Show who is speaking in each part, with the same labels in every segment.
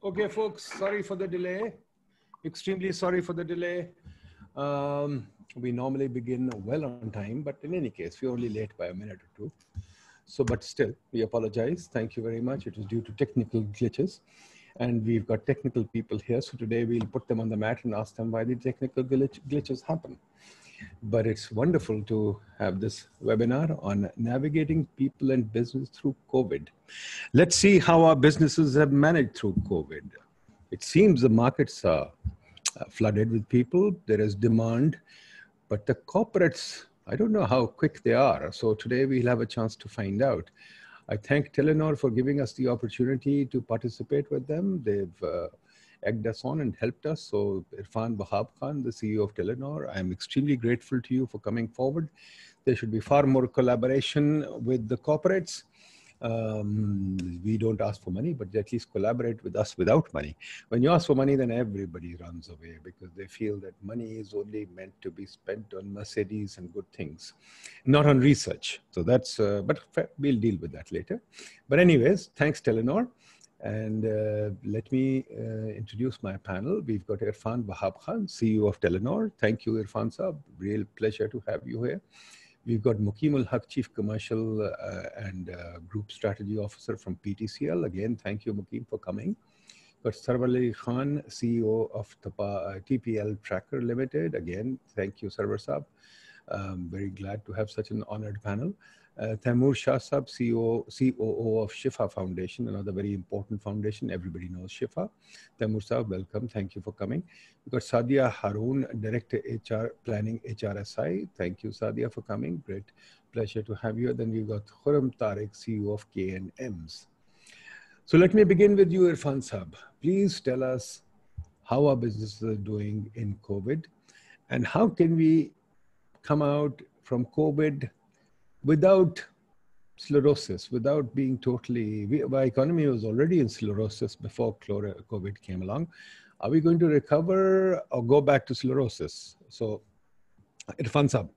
Speaker 1: Okay, folks, sorry for the delay. Extremely sorry for the delay. Um, we normally begin well on time, but in any case, we're only late by a minute or two. So, but still, we apologize. Thank you very much. It was due to technical glitches. And we've got technical people here. So today we'll put them on the mat and ask them why the technical glitch, glitches happen. But it's wonderful to have this webinar on navigating people and business through COVID. Let's see how our businesses have managed through COVID. It seems the markets are uh, flooded with people. There is demand, but the corporates, I don't know how quick they are. So today we'll have a chance to find out. I thank Telenor for giving us the opportunity to participate with them. They've uh, egged us on and helped us. So Irfan Wahab Khan, the CEO of Telenor, I am extremely grateful to you for coming forward. There should be far more collaboration with the corporates. Um, we don't ask for money, but at least collaborate with us without money. When you ask for money, then everybody runs away because they feel that money is only meant to be spent on Mercedes and good things, not on research. So that's, uh, but we'll deal with that later. But anyways, thanks Telenor. And uh, let me uh, introduce my panel. We've got Irfan Wahab Khan, CEO of Telenor. Thank you, Irfan Saab. Real pleasure to have you here. We've got Mukeemul Haq, Chief Commercial uh, and uh, Group Strategy Officer from PTCL. Again, thank you, Mukim, for coming. Got Sarwar Khan, CEO of TPL uh, Tracker Limited. Again, thank you, Sarwar Saab. Um, very glad to have such an honored panel. Uh, Taimur Shah CEO, COO of Shifa Foundation, another very important foundation. Everybody knows Shifa. Taimur Sab, welcome. Thank you for coming. We've got Sadia Haroon, Director HR Planning HRSI. Thank you, Sadia, for coming. Great pleasure to have you. Then we've got Khurram Tariq, CEO of KNMs. So let me begin with you, Irfan Sab. Please tell us how our businesses are doing in COVID and how can we come out from COVID without sclerosis, without being totally, we, our economy was already in sclerosis before COVID came along. Are we going to recover or go back to sclerosis? So, Irfan Sab.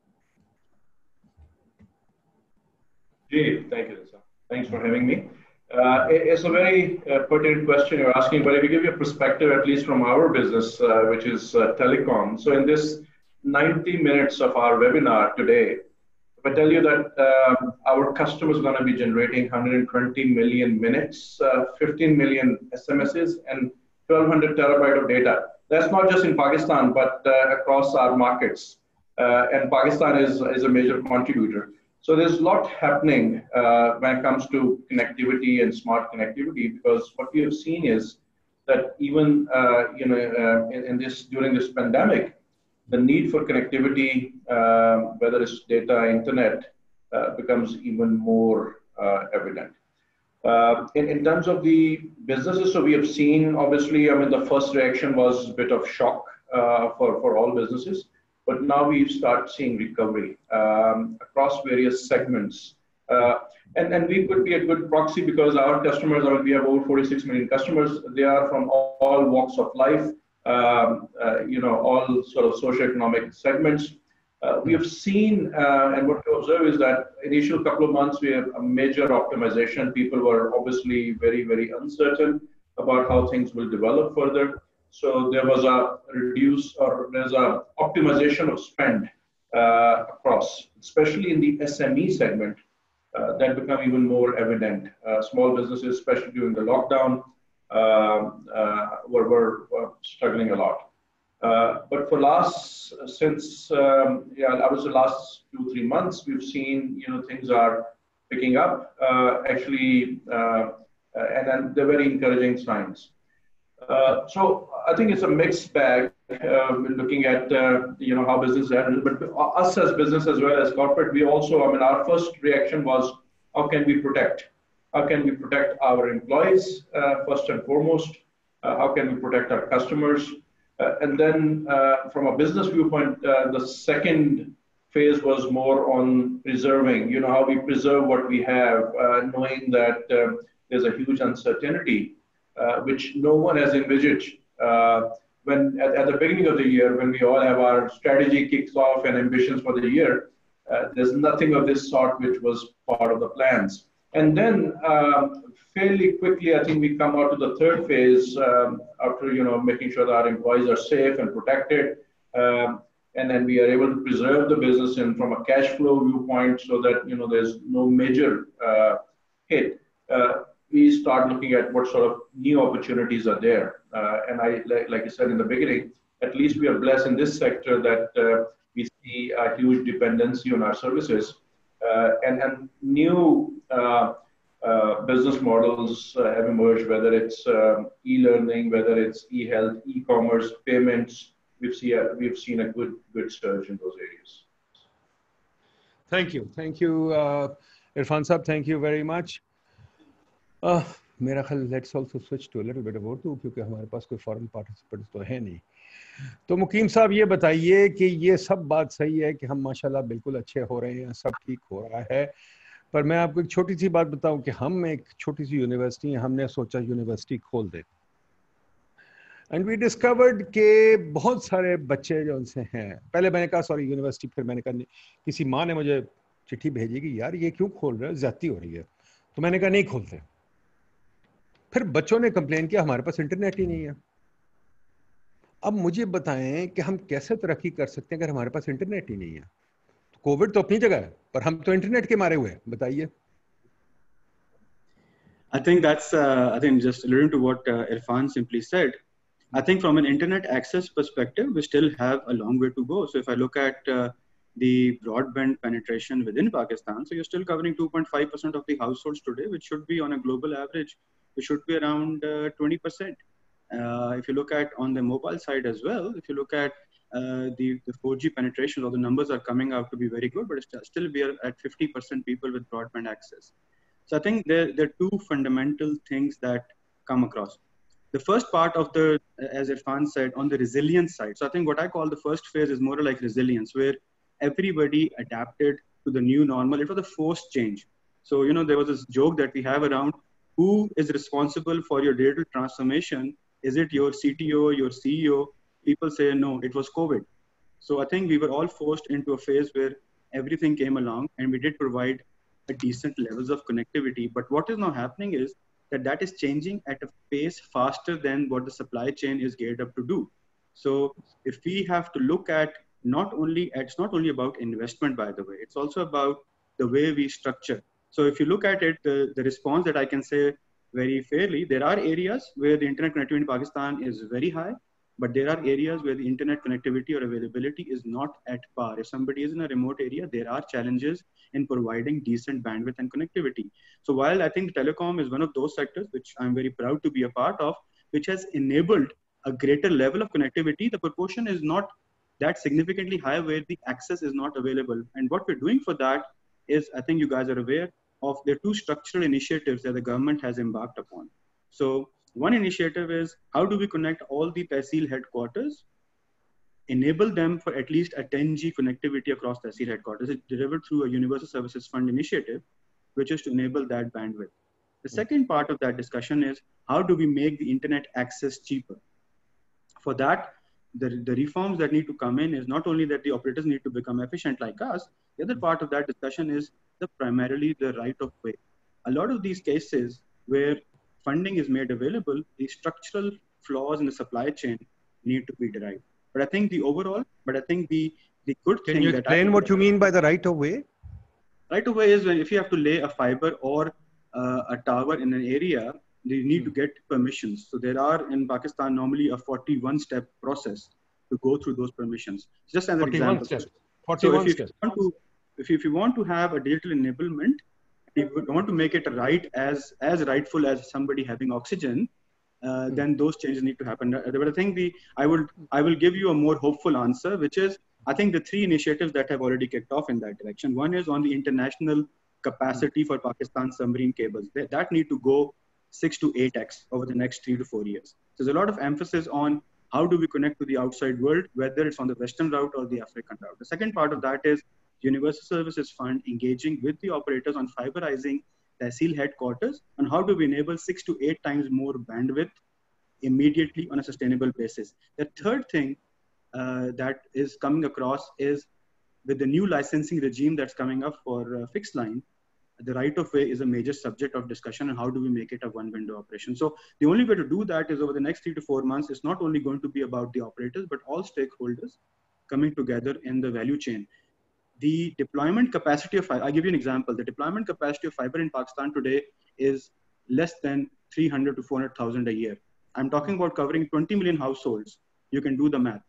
Speaker 2: Jay, thank you, sir. Thanks for having me. Uh, it's a very uh, pertinent question you're asking, but if we give you a perspective, at least from our business, uh, which is uh, telecom. So in this 90 minutes of our webinar today, I tell you that um, our customers are going to be generating 120 million minutes, uh, 15 million SMSs, and 1200 terabyte of data. That's not just in Pakistan, but uh, across our markets. Uh, and Pakistan is, is a major contributor. So there's a lot happening uh, when it comes to connectivity and smart connectivity, because what we have seen is that even uh, you know uh, in, in this during this pandemic, the need for connectivity, um, whether it's data, internet, uh, becomes even more uh, evident. Uh, in, in terms of the businesses, so we have seen, obviously, I mean, the first reaction was a bit of shock uh, for, for all businesses, but now we start seeing recovery um, across various segments. Uh, and, and we could be a good proxy because our customers, we have over 46 million customers. They are from all, all walks of life um, uh, you know, all sort of socioeconomic segments. Uh, we have seen, uh, and what we observe is that initial couple of months we have a major optimization. People were obviously very, very uncertain about how things will develop further. So there was a reduce or there's a optimization of spend uh, across, especially in the SME segment, uh, that become even more evident. Uh, small businesses, especially during the lockdown, were, were, were, struggling a lot. Uh, but for last, since, um, yeah, I was the last two, three months, we've seen, you know, things are picking up, uh, actually, and then they're very encouraging signs. Uh, so I think it's a mixed bag uh, looking at uh, you know how business handled, but us as business as well as corporate, we also I mean our first reaction was how can we protect how can we protect our employees uh, first and foremost? Uh, how can we protect our customers? Uh, and then from a business viewpoint, the second phase was more on preserving, you know, how we preserve what we have, knowing that there's a huge uncertainty, which no one has envisaged when at, at, the beginning of the year, when we all have our strategy kicks off and ambitions for the year, uh, there's nothing of this sort which was part of the plans. And then um, fairly quickly, I think we come out to the third phase um, after you know making sure that our employees are safe and protected, um, and then we are able to preserve the business and from a cash flow viewpoint, so that you know there's no major uh, hit. Uh, we start looking at what sort of new opportunities are there. Uh, and I, like, like I said in the beginning, at least we are blessed in this sector that uh, we see a huge dependency on our services uh, and, and new uh, uh, business models have emerged, whether it's um, e-learning, whether it's e-health, e-commerce, payments. We've seen a, we've seen a good good surge in those areas.
Speaker 1: Thank you, thank you, uh, Irfan Saab. Thank you very much. Uh, मेरा ख्याल let's also switch to little bit of Urdu क्योंकि हमारे पास कोई foreign participants तो है नहीं तो मुकीम साहब, ये बताइए कि ये सब बात सही है कि हम, माशाल्लाह, बिल्कुल अच्छे हो रहे हैं, सब ठीक हो रहा है। पर मैं आपको एक छोटी सी बात बताऊँ कि हम एक छोटी सी यूनिवर्सिटी हमने सोचा यूनिवर्सिटी खोल दे। एंड वी डिस्कवर्ड के बहुत सारे बच्चे जो उनसे हैं, पहले मैंने कहा सॉरी यूनिवर्सिटी फिर मैंने कहा, किसी माँ ने मुझे चिट्ठी भेजी कि, यार, ये क्यों खोल रहे हो? ज्यादती हो रही है। तो मैंने कहा, नहीं खोलते। फिर बच्चों ने कंप्लेन किया, हमारे पास इंटरनेट ही नहीं है। अब मुझे बताएँ कि हम कैसे तरक्की कर सकते हैं अगर हमारे पास इंटरनेट ही नहीं है? कोविड तो अपनी जगह है, पर हम तो इंटरनेट के मारे हुए बताइए।
Speaker 3: I think that's I think just learning to what Irfan simply said I think from an internet access perspective we still have a long way to go so if I look at the broadband penetration within Pakistan so you still covering 2.5% of the households today which should be on a global average it should be around 20% Uh, if you look at on the mobile side as well, if you look at uh, the, the 4G penetration, or the numbers are coming out to be very good, but still we are at 50% people with broadband access. So I think there, there are two fundamental things that come across. The first part of the, as Irfan said, on the resilience side. So I think what I call the first phase is more like resilience, where everybody adapted to the new normal. It was a forced change. So, you know, there was this joke that we have around who is responsible for your digital transformation is it your CTO, your CEO? People say, no, it was COVID. So I think we were all forced into a phase where everything came along and we did provide a decent levels of connectivity. But what is now happening is that that is changing at a pace faster than what the supply chain is geared up to do. So if we have to look at not only, it's not only about investment, by the way, it's also about the way we structure. So if you look at it, the, the response that I can say very fairly. There are areas where the internet connectivity in Pakistan is very high, but there are areas where the internet connectivity or availability is not at par. If somebody is in a remote area, there are challenges in providing decent bandwidth and connectivity. So while I think telecom is one of those sectors which I'm very proud to be a part of, which has enabled a greater level of connectivity, the proportion is not that significantly high where the access is not available. And what we're doing for that is, I think you guys are aware, of the two structural initiatives that the government has embarked upon. So one initiative is how do we connect all the Tehsil headquarters, enable them for at least a 10G connectivity across Tehsil headquarters. It's delivered through a Universal Services Fund initiative, which is to enable that bandwidth. The hmm. second part of that discussion is how do we make the internet access cheaper? For that, the, the reforms that need to come in is not only that the operators need to become efficient like us, the other hmm. part of that discussion is the primarily the right of way. A lot of these cases where funding is made available, the structural flaws in the supply chain need to be derived. But I think the overall, but I think the the good
Speaker 1: Can
Speaker 3: thing
Speaker 1: you
Speaker 3: that
Speaker 1: explain what you mean by the right of way?
Speaker 3: right of way is when if you have to lay a fiber or uh, a tower in an area, you need to get permissions. So there are in Pakistan normally a 41 step process to go through those permissions. Just as an
Speaker 1: 41
Speaker 3: example.
Speaker 1: steps.
Speaker 3: So if you
Speaker 1: steps.
Speaker 3: want to, if you, if you want to have a digital enablement, if you want to make it right as as rightful as somebody having oxygen, uh, then those changes need to happen. Uh, But I think the I will I will give you a more hopeful answer, which is I think the three initiatives that have already kicked off in that direction. One is on the international capacity for Pakistan submarine cables. That, that need to go six to eight x over the next three to four years. So there's a lot of emphasis on how do we connect to the outside world, whether it's on the Western route or the African route. The second part of that is Universal Services Fund engaging with the operators on fiberizing Tehsil headquarters and how do we enable six to eight times more bandwidth immediately on a sustainable basis. The third thing uh, that is coming across is with the new licensing regime that's coming up for uh, fixed line, the right of way is a major subject of discussion and how do we make it a one window operation so the only way to do that is over the next three to four months it's not only going to be about the operators but all stakeholders coming together in the value chain the deployment capacity of I'll give you an example. The deployment capacity of fiber in pakistan today is less than 300 to 400000 a year. I'm talking about covering 20 million households. You can do the math.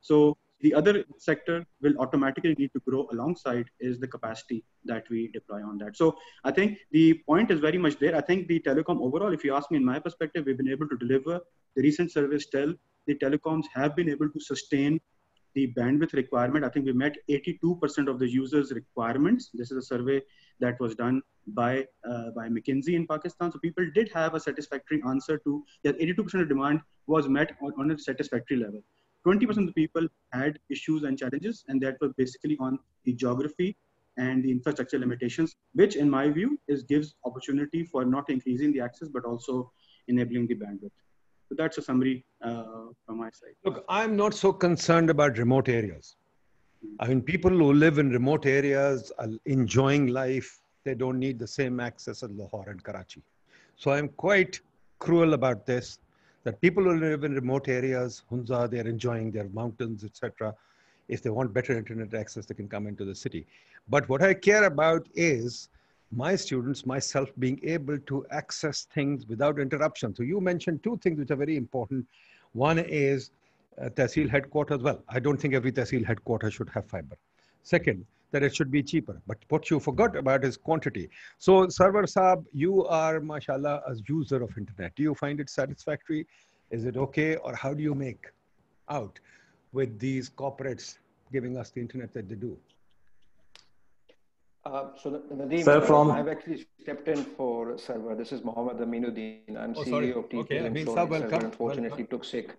Speaker 3: So the other sector will automatically need to grow alongside is the capacity that we deploy on that. So I think the point is very much there. I think the telecom overall, if you ask me in my perspective, we've been able to deliver the recent service tell the telecoms have been able to sustain the bandwidth requirement. I think we met 82% of the users' requirements. This is a survey that was done by uh, by McKinsey in Pakistan. So people did have a satisfactory answer to that. 82% of demand was met on, on a satisfactory level. 20% of the people had issues and challenges, and that was basically on the geography and the infrastructure limitations, which in my view is gives opportunity for not increasing the access, but also enabling the bandwidth. So that's a summary uh, from my side.
Speaker 1: Look, I'm not so concerned about remote areas. I mean, people who live in remote areas are enjoying life. They don't need the same access as Lahore and Karachi. So I'm quite cruel about this that people who live in remote areas, Hunza, they're enjoying their mountains, etc. If they want better internet access, they can come into the city. But what I care about is my students, myself being able to access things without interruption. So you mentioned two things which are very important. One is uh, Tehsil headquarters. Well, I don't think every Tehsil headquarters should have fiber. Second, that it should be cheaper. But what you forgot about is quantity. So Sarwar Saab, you are, mashallah, a user of internet. Do you find it satisfactory? Is it okay? Or how do you make out with these corporates giving us the internet that they do?
Speaker 4: Uh, so Nadeem, Sir, from... I've actually stepped in for Sarwar. This is Mohammed Aminuddin. I'm oh, CEO sorry. of TPL okay, I mean, Unfortunately, welcome. took sick.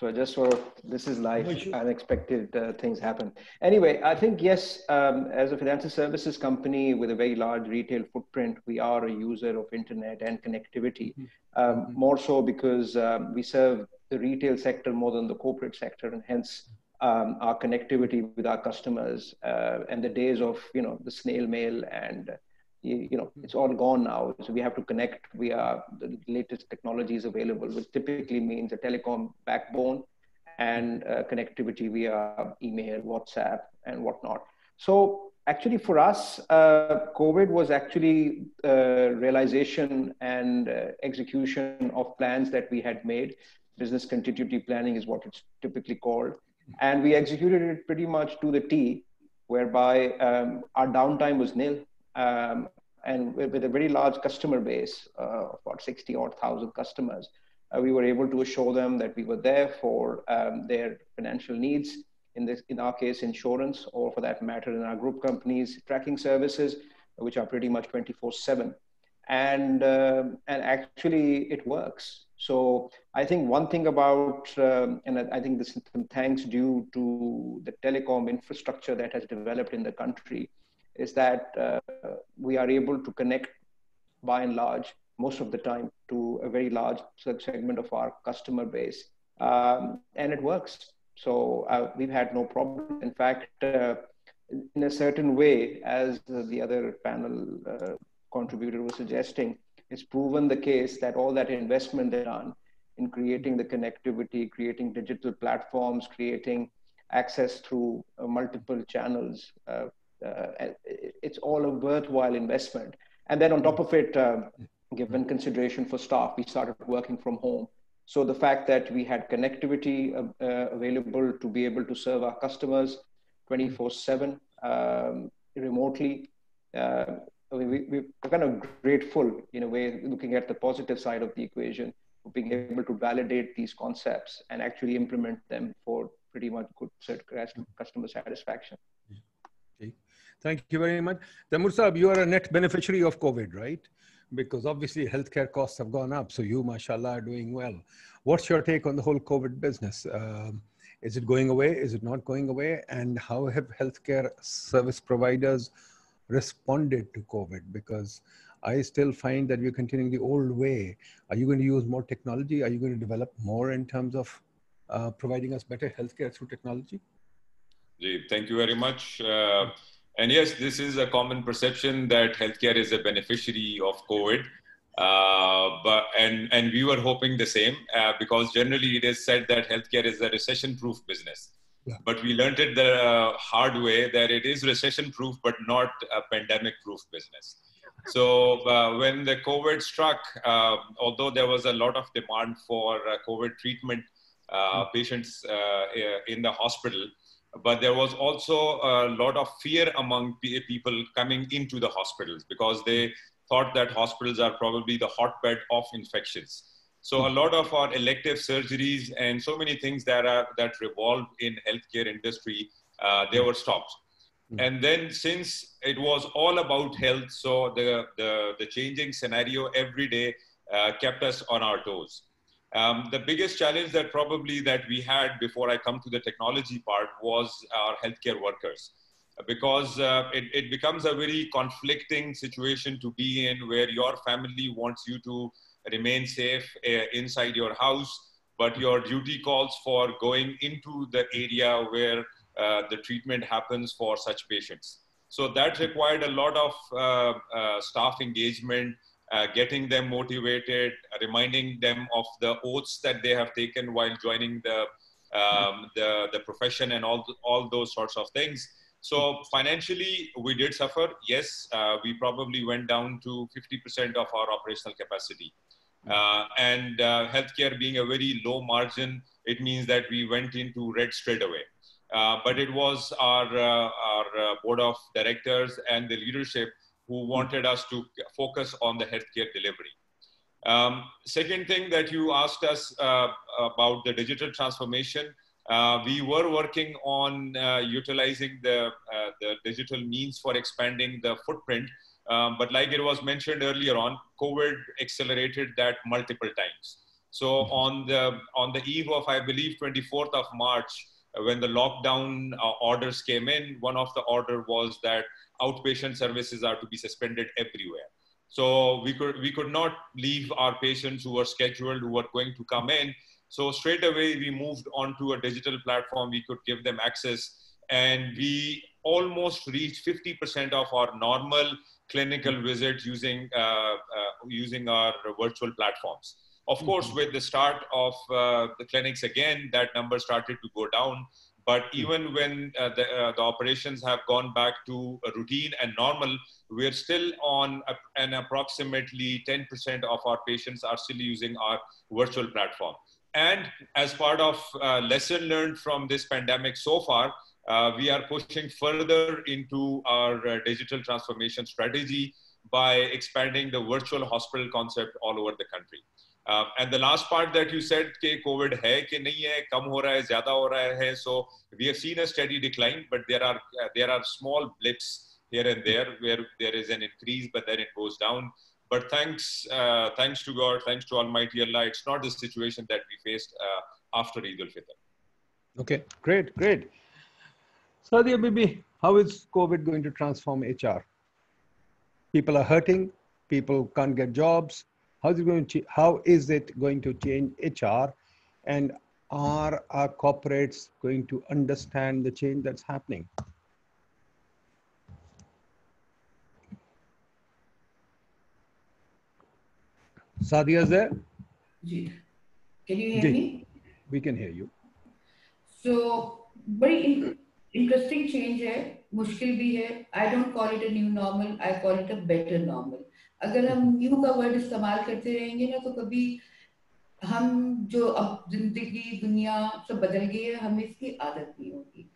Speaker 4: So I just sort of, this is life, unexpected uh, things happen. Anyway, I think, yes, um, as a financial services company with a very large retail footprint, we are a user of internet and connectivity, mm-hmm. um, mm-hmm. more so because um, we serve the retail sector more than the corporate sector, and hence um, our connectivity with our customers uh, and the days of, you know, the snail mail and you, you know it's all gone now. So we have to connect. Via the latest technologies available which typically means a telecom backbone and uh, connectivity via email whatsapp and whatnot. So actually for us uh, covid was actually uh, realization and uh, execution of plans that we had made. Business continuity planning is what it's typically called and we executed it pretty much to the t whereby um, our downtime was nil um, and with, with, a very large customer base, uh, about 60 odd thousand customers, uh, we were able to assure them that we were there for um, their financial needs. In this, in our case, insurance, or for that matter, in our group companies, tracking services, which are pretty much 24/7, and uh, and actually it works. So I think one thing about, um, and I think this is thanks due to the telecom infrastructure that has developed in the country, is that uh, we are able to connect by and large most of the time to a very large segment of our customer base um, and it works. So uh, we've had no problem. In fact uh, in a certain way as the other panel uh, contributor was suggesting it's proven the case that all that investment they've done in creating the connectivity creating digital platforms creating access through uh, multiple channels uh, uh, it's all a worthwhile investment. And then on top of it, uh, given consideration for staff, we started working from home. So the fact that we had connectivity uh, available to be able to serve our customers 24/7 um, remotely, uh, we, we, are kind of grateful in a way, looking at the positive side of the equation, being able to validate these concepts and actually implement them for pretty much good customer satisfaction. Okay.
Speaker 1: Thank you very much. Taimur Saab, you are a net beneficiary of COVID, right? Because obviously healthcare costs have gone up. So you, mashallah, are doing well. What's your take on the whole COVID business? Um, is it going away? Is it not going away? And how have healthcare service providers responded to COVID? Because I still find that we're continuing the old way. Are you going to use more technology? Are you going to develop more in terms of uh, providing us better healthcare through technology?
Speaker 5: Thank you very much. Uh, And yes, this is a common perception that healthcare is a beneficiary of COVID. Uh, but and and we were hoping the same uh, because generally it is said that healthcare is a recession-proof business. Yeah. But we learned it the uh, hard way that it is recession-proof, but not a pandemic-proof business. So uh, when the COVID struck, uh, although there was a lot of demand for COVID treatment uh, patients uh, in the hospital. But there was also a lot of fear among people coming into the hospitals because they thought that hospitals are probably the hotbed of infections. So a lot of our elective surgeries and so many things that are that revolve in healthcare industry, uh, they were stopped. Hmm. And then since it was all about health, so the the, the changing scenario every day uh, kept us on our toes. Um, the biggest challenge that probably that we had before I come to the technology part was our healthcare workers, because uh, it, it becomes a very conflicting situation to be in where your family wants you to remain safe uh, inside your house, but your duty calls for going into the area where uh, the treatment happens for such patients. So that required a lot of uh, uh, staff engagement, uh, getting them motivated, reminding them of the oaths that they have taken while joining the um, the, the profession and all all those sorts of things. So financially, we did suffer. Yes, uh, we probably went down to 50% of our operational capacity. Uh, and uh, healthcare being a very low margin, it means that we went into red straight away. Uh, but it was our, uh, our board of directors and the leadership who wanted us to focus on the healthcare delivery. Um, second thing that you asked us uh, about the digital transformation, uh, we were working on uh, utilizing the, uh, the digital means for expanding the footprint. Um, but like it was mentioned earlier on, COVID accelerated that multiple times. So mm-hmm. on the on the eve of I believe 24th of March, uh, when the lockdown uh, orders came in, one of the order was that outpatient services are to be suspended everywhere. So we could, we could not leave our patients who were scheduled, who were going to come in. So straight away, we moved onto a digital platform. We could give them access and we almost reached 50% of our normal clinical visits using, uh, uh, using our virtual platforms. Of course, mm-hmm. with the start of uh, the clinics again, that number started to go down. But hmm. even when uh, the, uh, the, operations have gone back to routine and normal, we're still on a, an approximately 10% of our patients are still using our virtual platform. And as part of uh, lesson learned from this pandemic so far, uh, we are pushing further into our uh, digital transformation strategy by expanding the virtual hospital concept all over the country. Uh, and the last part that you said, ke COVID hai ke nahi hai, kam ho raha hai, zyada ho raha hai. So we have seen a steady decline, but there are uh, there are small blips here and there where there is an increase, but then it goes down but thanks uh, thanks to God thanks to Almighty Allah it's not the situation that we faced uh, after Eid al-Fitr.
Speaker 1: Okay, great, great. Sadia Bibi, how is COVID going to transform HR? People are hurting, people can't get jobs, how is it going to, how is it going to change HR? And are our corporates going to understand the change that's happening? Sadia is there?
Speaker 6: Can you hear me?
Speaker 1: We can hear you.
Speaker 6: So, very interesting change है, मुश्किल भी है. I don't call it a new normal. I call it a better normal. अगर हम new का word इस्तेमाल करते रहेंगे ना तो कभी हम जो अब ज़िंदगी दुनिया सब बदल गई है हमें इसकी आदत नहीं होगी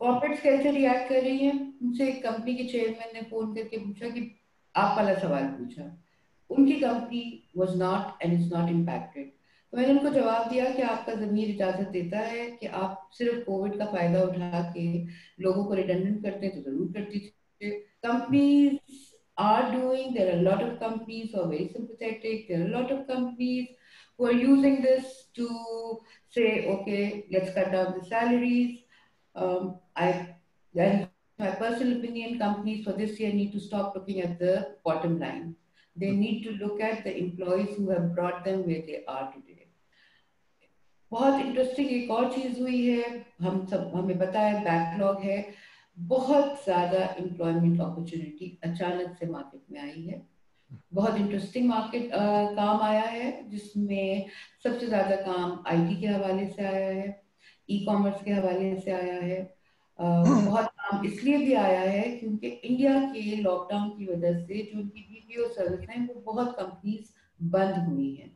Speaker 6: कॉर्पोरेट कैसे रिएक्ट कर रही है उनसे एक कंपनी के चेयरमैन ने फ़ोन करके पूछा कि आप वाला सवाल पूछा उनकी company was not and is not impacted तो मैंने उनको जवाब दिया कि आपका जमीर इजाज़त देता है कि आप सिर्फ़ कोविड का फ़ायदा उठा के लोगों को रिटेंडेंट करते हैं तो ज़रूर करती थी। Companies are doing there are lot of companies are very sympathetic there are lot of companies who using this to say okay let's cut down the salaries I my personal opinion companies for this year need to stop looking at the bottom line They need to look at the employees who have brought them where they are today. बहुत interesting एक और चीज़ हुई है। हम सब, हमें पता backlog है। बहुत ज़्यादा एम्प्लॉयमेंट अपॉर्चुनिटी अचानक से मार्केट में आई है। बहुत इंटरेस्टिंग मार्केट काम आया है, जिसमें सबसे ज़्यादा काम आईटी के हवाले से आया है ई कॉमर्स के हवाले से आया है। बहुत काम इसलिए भी आया है क्योंकि इंडिया के लॉकडाउन की वजह से जो उनकी एनजीओ सर्विस हैं वो बहुत कंपनीज़ बंद हुई हैं।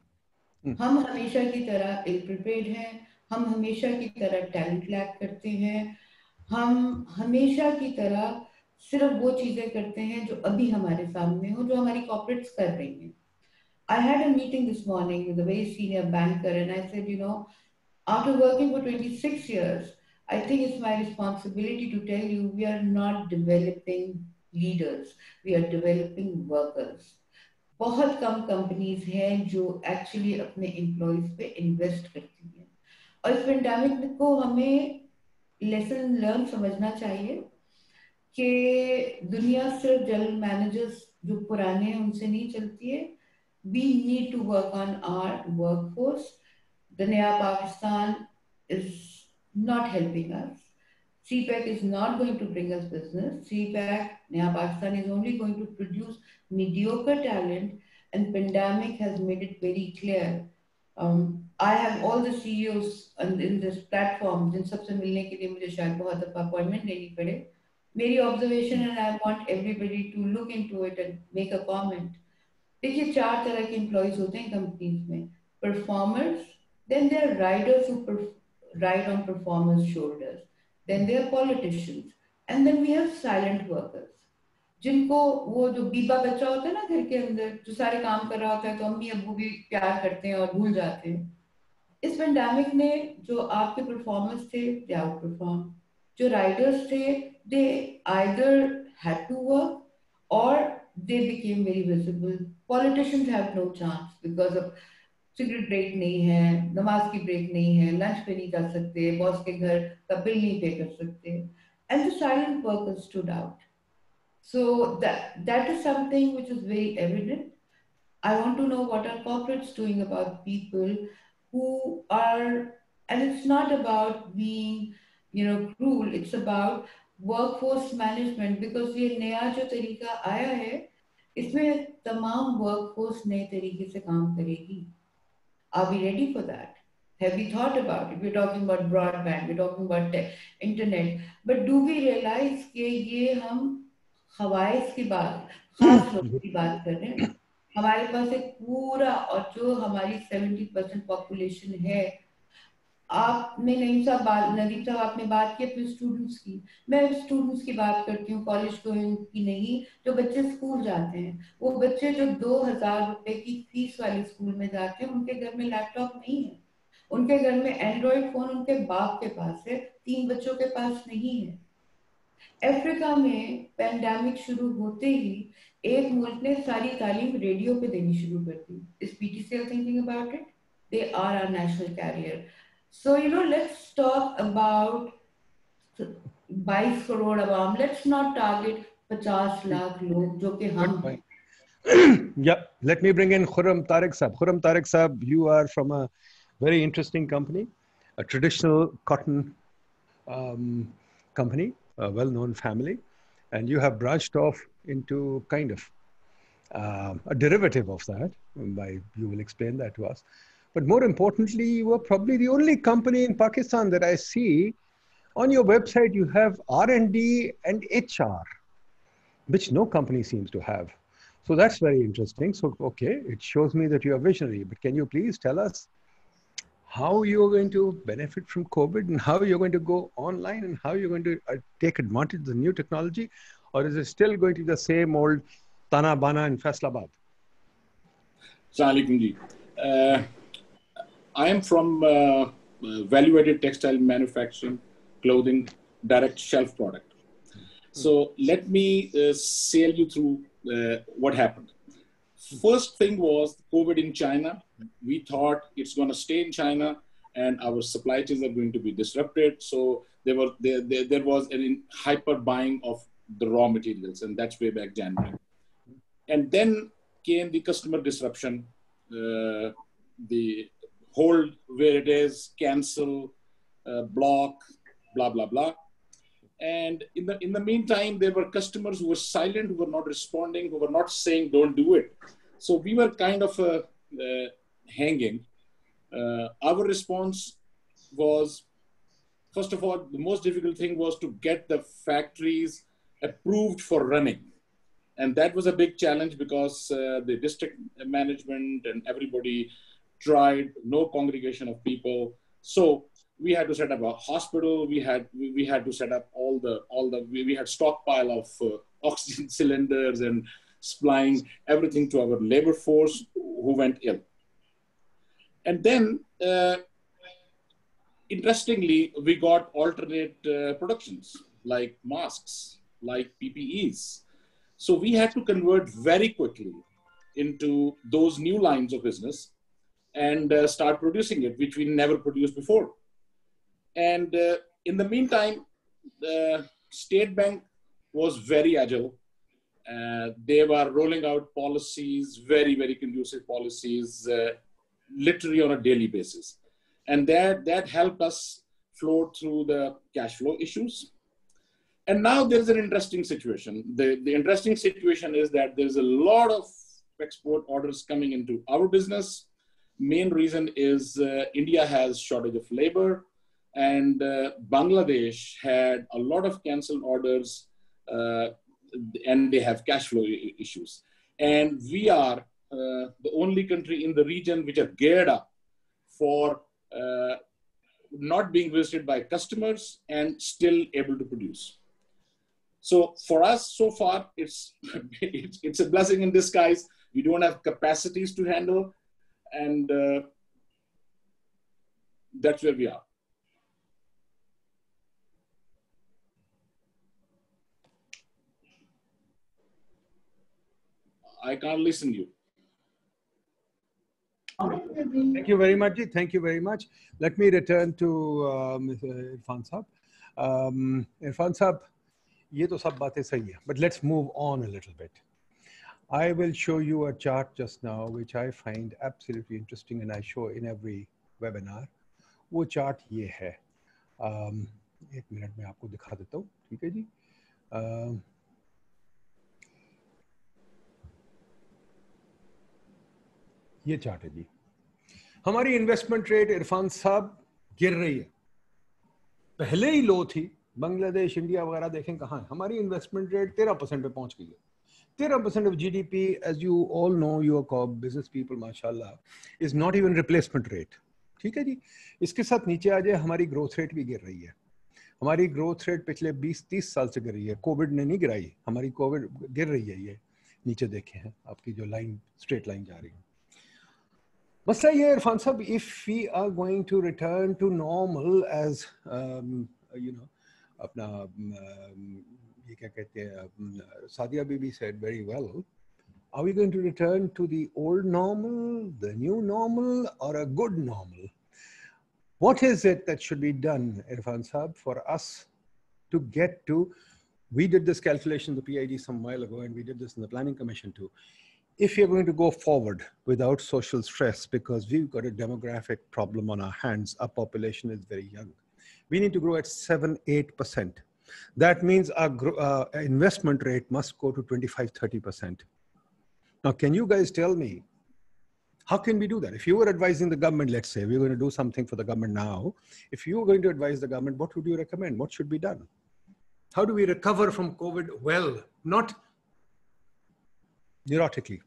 Speaker 6: हम्म। हम हमेशा की तरह इल प्रिपेड हैं हम हमेशा की तरह टैलेंट लैक करते हैं हम हमेशा की तरह सिर्फ़ वो चीज़ें करते हैं जो अभी हमारे सामने हो जो हमारी कॉपरेट्स कर रही हैं। I had meeting this morning with very senior banker and I said you know after working for 26 years I think it's my responsibility to tell you we are not developing leaders, we are developing workers. बहुत कम companies हैं जो actually अपने employees पे invest करती हैं और इस pandemic को हमें लेसन लर्न समझना चाहिए कि दुनिया सिर्फ़ जनरल मैनेजर्स जो पुराने हैं उनसे नहीं चलती है we need to work on our work force the नया Pakistan is not helping us. CPEC is not going to bring us business. CPEC, Naya Pakistan is only going to produce mediocre talent and pandemic has made it very clear. Um, I have all the CEOs in this platform, my observation and I want everybody to look into it and make a comment. There is are four types of employees in companies. Performers, then there are riders who ride on performers' shoulders. Then they are politicians. And then we have silent workers. जिनको वो जो बीबा बच्चा होता है ना घर के अंदर, जो सारे काम कर रहा होता है तो अम्मी अबू भी प्यार करते हैं और भूल जाते हैं। इस पेंडेमिक ने जो आपके परफॉर्मेंस थे दे आउट परफॉर्म जो राइडर्स थे they either had to work और they became very visible politicians have no chance because of cigarette break नहीं है, नमाज़ की ब्रेक नहीं है, लंच पे नहीं कर सकते, बॉस के घर का बिल नहीं पे कर सकते। And silent work stood out so that is something which is very evident I want to know what are corporate doing about people who are and it's not about being you know rule it's about workforce management ये नया जो तरीका आया है, इसमें तमाम work force नए तरीके से काम करेगी। Are we ready for that? Have we thought about it? We're talking about broadband, we're talking about internet, but do we realize कि ये हम खवाइश की बात खास लोगों की बात कर रहे हैं हमारे पास एक पूरा और जो हमारी सेवेंटी परसेंट पॉपुलेशन है आपने नईम साहब नदीम साहब आपने बात की अपने स्टूडेंट्स की। मैं स्टूडेंट्स की बात करती हूँ कॉलेज की नहीं, जो बच्चे स्कूल जाते हैं। वो बच्चे जो दो हज़ार रुपए की फ़ीस वाले स्कूल में जाते हैं, उनके घर में लैपटॉप नहीं है। उनके घर में एंड्रॉयड फ़ोन उनके बाप के पास है, तीन बच्चों के पास नहीं है। अफ्रीका में पैंडेमिक शुरू होते ही एक मुल्क ने सारी तालीम रेडियो पे देनी शुरू कर दी। इस PTCL thinking about it they are our national carrier so you no let's talk about 22 crore Awam let's not target 50 lakh लोग जो कि हम
Speaker 1: yeah let me bring in Khurram Tariq Sab Khurram Tariq Sab you are from a very interesting company a traditional cotton um, company a well-known family, and you have branched off into kind of uh, a derivative of that. By you will explain that to us. But more importantly, you are probably the only company in Pakistan that I see on your website. You have R&D and HR, which no company seems to have. So that's very interesting. So okay, it shows me that you are visionary. But can you please tell us how you're going to benefit from COVID and how you're going to go online and how you're going to uh, take advantage of the new technology? Or is it still going to be the same old Tana Bana and Faisalabad?
Speaker 7: Uh, I am from uh, uh, value added textile manufacturing, clothing, direct shelf product. So let me uh, sail you through uh, what happened. First thing was COVID in China. We thought it's going to stay in China and our supply chains are going to be disrupted. So there, were, there, there, there was an hyper buying of the raw materials, and that's way back January. And then came the customer disruption, uh, the hold where it is, cancel, uh, block, blah, blah, blah. And in the in the meantime, there were customers who were silent, who were not responding, who were not saying, "Don't do it." So we were kind of uh, uh, hanging. Uh, our response was, first of all, the most difficult thing was to get the factories approved for running, and that was a big challenge because uh, the district management and everybody tried. No congregation of people. So we had to set up a hospital. We had we, had to set up all the all the we, we had stockpile of uh, oxygen cylinders and supplying everything to our labor force who went ill. And then, uh, interestingly, we got alternate uh, productions like masks, like PPEs. So we had to convert very quickly into those new lines of business and uh, start producing it, which we never produced before. And uh, in the meantime, the State Bank was very agile. Uh, they were rolling out policies, very, very conducive policies, uh, literally on a daily basis. And that, that helped us float through the cash flow issues. And now there's an interesting situation. The, the interesting situation is that there's a lot of export orders coming into our business. Main reason is uh, India has shortage of labor and uh, Bangladesh had a lot of canceled orders uh, and they have cash flow issues. And we are uh, the only country in the region which are geared up for uh, not being visited by customers and still able to produce. So for us, so far, it's, it's, it's a blessing in disguise. We don't have capacities to handle, and uh, that's where we are. I can't listen to you.
Speaker 1: Thank you very much. Thank you very much. Let me return to uh, Mr. Irfan Saab. Um, Irfan Saab, ये तो सब बातें सही है. But let's move on a little bit. I will show you a chart just now, which I find absolutely interesting and I show in every webinar. वो chart ये है. Um, एक मिनट में आपको दिखा देता हूँ. ठीक है जी. Uh, ये चार्ट है जी हमारी इन्वेस्टमेंट रेट इरफान साहब गिर रही है पहले ही लो थी बांग्लादेश इंडिया वगैरह देखें कहाँ है हमारी इन्वेस्टमेंट रेट तेरह परसेंट पे पहुँच गई है तेरह percent of GDP as you all know your business people माशाल्लाह is not even replacement rate ठीक है जी? इसके साथ नीचे आ जाए हमारी ग्रोथ रेट भी गिर रही है। हमारी ग्रोथ रेट पिछले 20-30 साल से गिर रही है। कोविड ने नहीं गिराई हमारी कोविड गिर रही है ये। नीचे देखे हैं आपकी जो लाइन स्ट्रेट लाइन जा रही है। मसला ये इरफान साहब if we are going to return to normal as you know अपना um, ye Sadia Bibi said very well, are we going to return to the old normal, the new normal, or a good normal? What is it that should be done, Irfan Saab, for us to get to? We did this calculation, the PID, some while ago, and we did this in the Planning Commission too. If you're going to go forward without social stress, because we've got a demographic problem on our hands, our population is very young, we need to grow at 7 8%. That means our uh, investment rate must go to 25 30%. Now, can you guys tell me how can we do that? If you were advising the government, let's say we're going to do something for the government now, if you were going to advise the government, what would you recommend? What should be done? How do we recover from COVID well, not neurotically?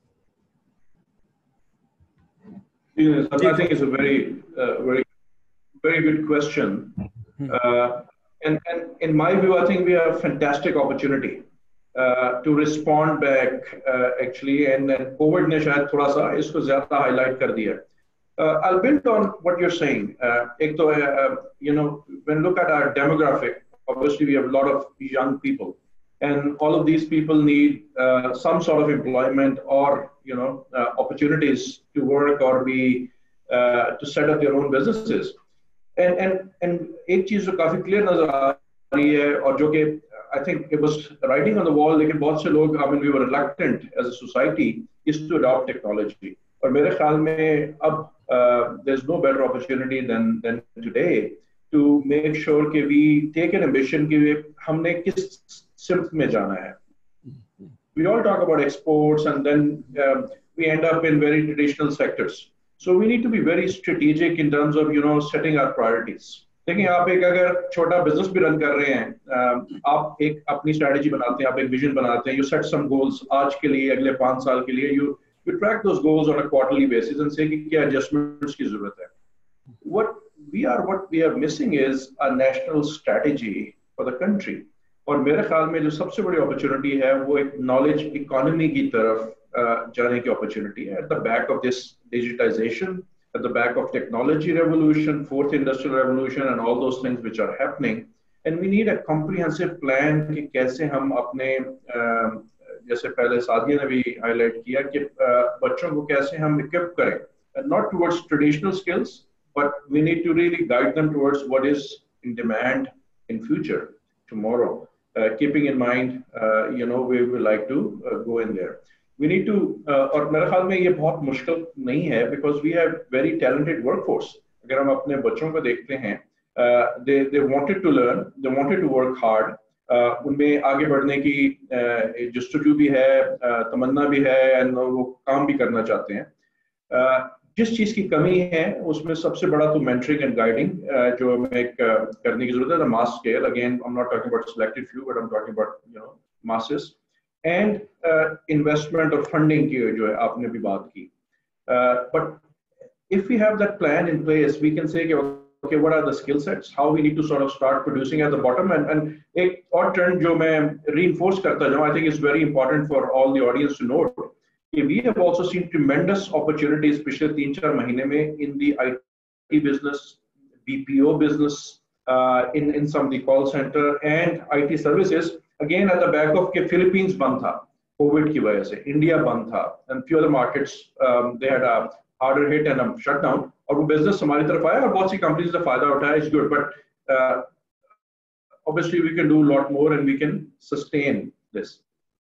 Speaker 2: Yes, I think it's a very, uh, very, very good question. Hmm. Uh, and, and in my view, I think we have a fantastic opportunity uh, to respond back uh, actually. And, and COVID ने शायद थोड़ा सा इसको ज़्यादा highlight कर दिया. Uh, I'll build on what you're saying. Uh, एक तो uh, you know, when look at our demographic, obviously we have a lot of young people and all of these people need uh, some sort of employment or you know uh, opportunities to work or be uh, to set up their own businesses and and and एक चीज जो काफी clear नजर आ रही है और जो कि I think it was writing on the wall लेकिन बहुत से लोग I mean we were reluctant as a society is to adopt technology और मेरे ख्याल में अब uh, there's no better opportunity than than today to make sure that we take an ambition कि हमने किस सिम्त में जाना है. We all talk about exports and then um, we end up in very traditional sectors. So we need to be very strategic in terms of, you know, setting our priorities. देखिए, आप एक अगर छोटा बिज़नेस भी run कर रहे हैं आप एक अपनी स्ट्रेटजी बनाते हैं, आप एक विजन बनाते हैं यू सेट सम गोल्स आज के लिए, अगले पाँच साल के लिए you you track those goals on a quarterly basis and say कि क्या एडजस्टमेंट्स की ज़रूरत है what we are what we are missing is a national strategy for the country और मेरे ख्याल में जो सबसे बड़ी अपॉर्चुनिटी है, वो एक नॉलेज इकोनॉमी की तरफ़ जाने की अपॉर्चुनिटी है eight the back of this digitisation at the back of technology revolution, fourth industrial revolution, and all those things which are happening. And we need a comprehensive plan कि कैसे हम अपने जैसे पहले सादिया ने भी हाईलाइट किया कि बच्चों को कैसे हम इक्विप करें not towards traditional skills but we need to really guide them towards what is in demand in future tomorrow uh, keeping in mind uh, you know we would like to uh, go in there Need to uh, और मेरे ख्याल में ये बहुत मुश्किल नहीं है because we have very talented workforce अगर हम अपने बच्चों को देखते हैं they they wanted to learn they wanted to work hard उनमें आगे बढ़ने की uh, जस्तजू भी है uh, तमन्ना भी है एंड वो काम भी करना चाहते हैं। Uh, जिस चीज़ की कमी है उसमें सबसे बड़ा तो मेंटरिंग एंड गाइडिंग जो हमें एक करने की ज़रूरत है mass scale again I am not talking about selected few but I am talking about you know masses and investment और फंडिंग की जो है आपने भी बात की but if we have that plan in place we can say okay what are the skill sets how we need to sort of start producing at the bottom and and एक और trend जो मैं reinforce करता जाऊँ I think is very important for all the audience to know we have also seen tremendous opportunities पिछले तीन चार महीने में in the IT business BPO business uh, in in some of the call center and IT services again at the back of के Philippines बंद था Covid की वजह से इंडिया बंद था and few other markets they had a harder hit and shut down और वो बिज़नेस हमारी तरफ़ आया और बहुत सी कंपनीज़ ने फ़ायदा उठाया is good but obviously we can do a lot more and we can sustain this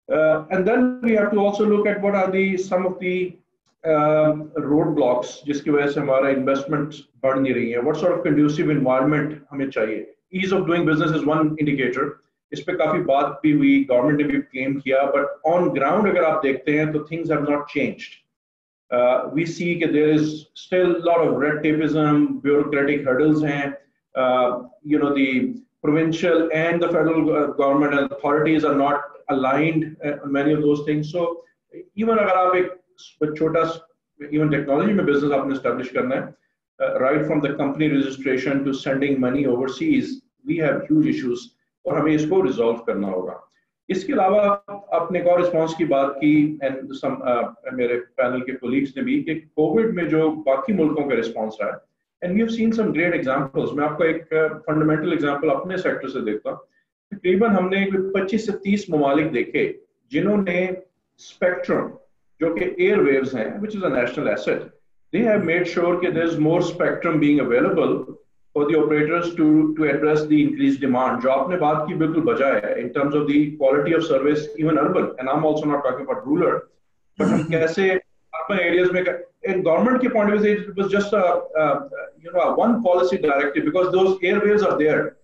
Speaker 2: uh, and then we have to also look at what are the some of the uh, roadblocks जिसकी वजह से हमारा investment बढ़ नहीं रही है what sort of conducive environment हमें चाहिए ease of doing business is one indicator इस पर काफी बात भी हुई गवर्नमेंट ने भी क्लेम किया बट ऑन ग्राउंड अगर आप देखते हैं तो things have not changed we see कि there is still lot of red tapism bureaucratic hurdles हैं you know the provincial and the federal government and authorities are not aligned on many of those things so even अगर आप एक छोटा even technology में business आपने establish करना है uh, right from the company registration to sending money overseas we have huge issues और हमें इसको रिजॉल्व करना होगा। इसके अलावा आपने एक और रिस्पॉन्स की बात की एंड सम uh, मेरे पैनल के कोलीग्स ने भी कि कोविड में जो बाकी मुल्कों का रिस्पॉन्स रहा है and we have seen some great examples मैं आपको एक फंडामेंटल uh, एग्जांपल अपने सेक्टर से देखता हूँ। तकरीबन हमने 25 से 30 ममालिक देखे जिन्होंने स्पेक्ट्रम जो कि एयर वेव्स हैं which is a national asset they have made sure कि there is more spectrum being available for the operators to, to address the increased demand. जो आपने बात की बिल्कुल बजा है in terms of the quality of service, even urban, and I'm also not talking about rural, but हम कैसे urban areas में in government के point of view it was just a, a you know a one policy directive because those airways are there.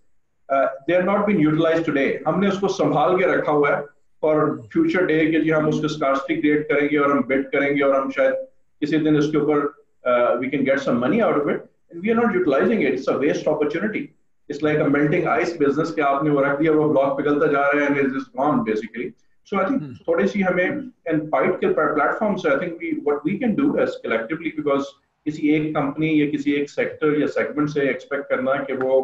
Speaker 2: Uh, they are not being utilized today. हमने उसको संभाल के रखा हुआ है for future day के जी हम उसको scarcity create करेंगे और हम bid करेंगे और हम शायद किसी दिन इसके ऊपर uh, we can get some money out of it. and we are not utilizing it. It's a waste opportunity. It's like a melting ice business कि आपने वो रख दिया वो ब्लॉक पिघलता जा रहा है and it's just gone basically. So I think hmm. थोड़ी सी हमें and fight के platform से I think we what we can do as collectively because किसी एक कंपनी या किसी एक सेक्टर या सेगमेंट से एक्सपेक्ट करना कि वो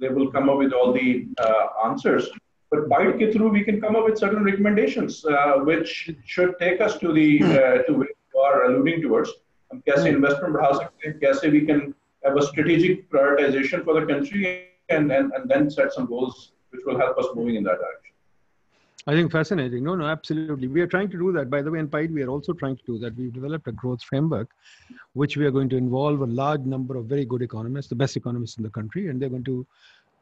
Speaker 2: they will come up with all the uh, answers. But BITE के through we can come up with certain recommendations uh, which should take us to the uh, to where you are alluding towards. हम कैसे investment बढ़ा सकते हैं कैसे we can have a strategic prioritization for the country and, and, and then set some goals which will help us moving in that direction.
Speaker 1: I think fascinating. No, no, absolutely. We are trying to do that. By the way, in PIDE, we are also trying to do that. We've developed a growth framework, which we are going to involve a large number of very good economists, the best economists in the country, and they're going to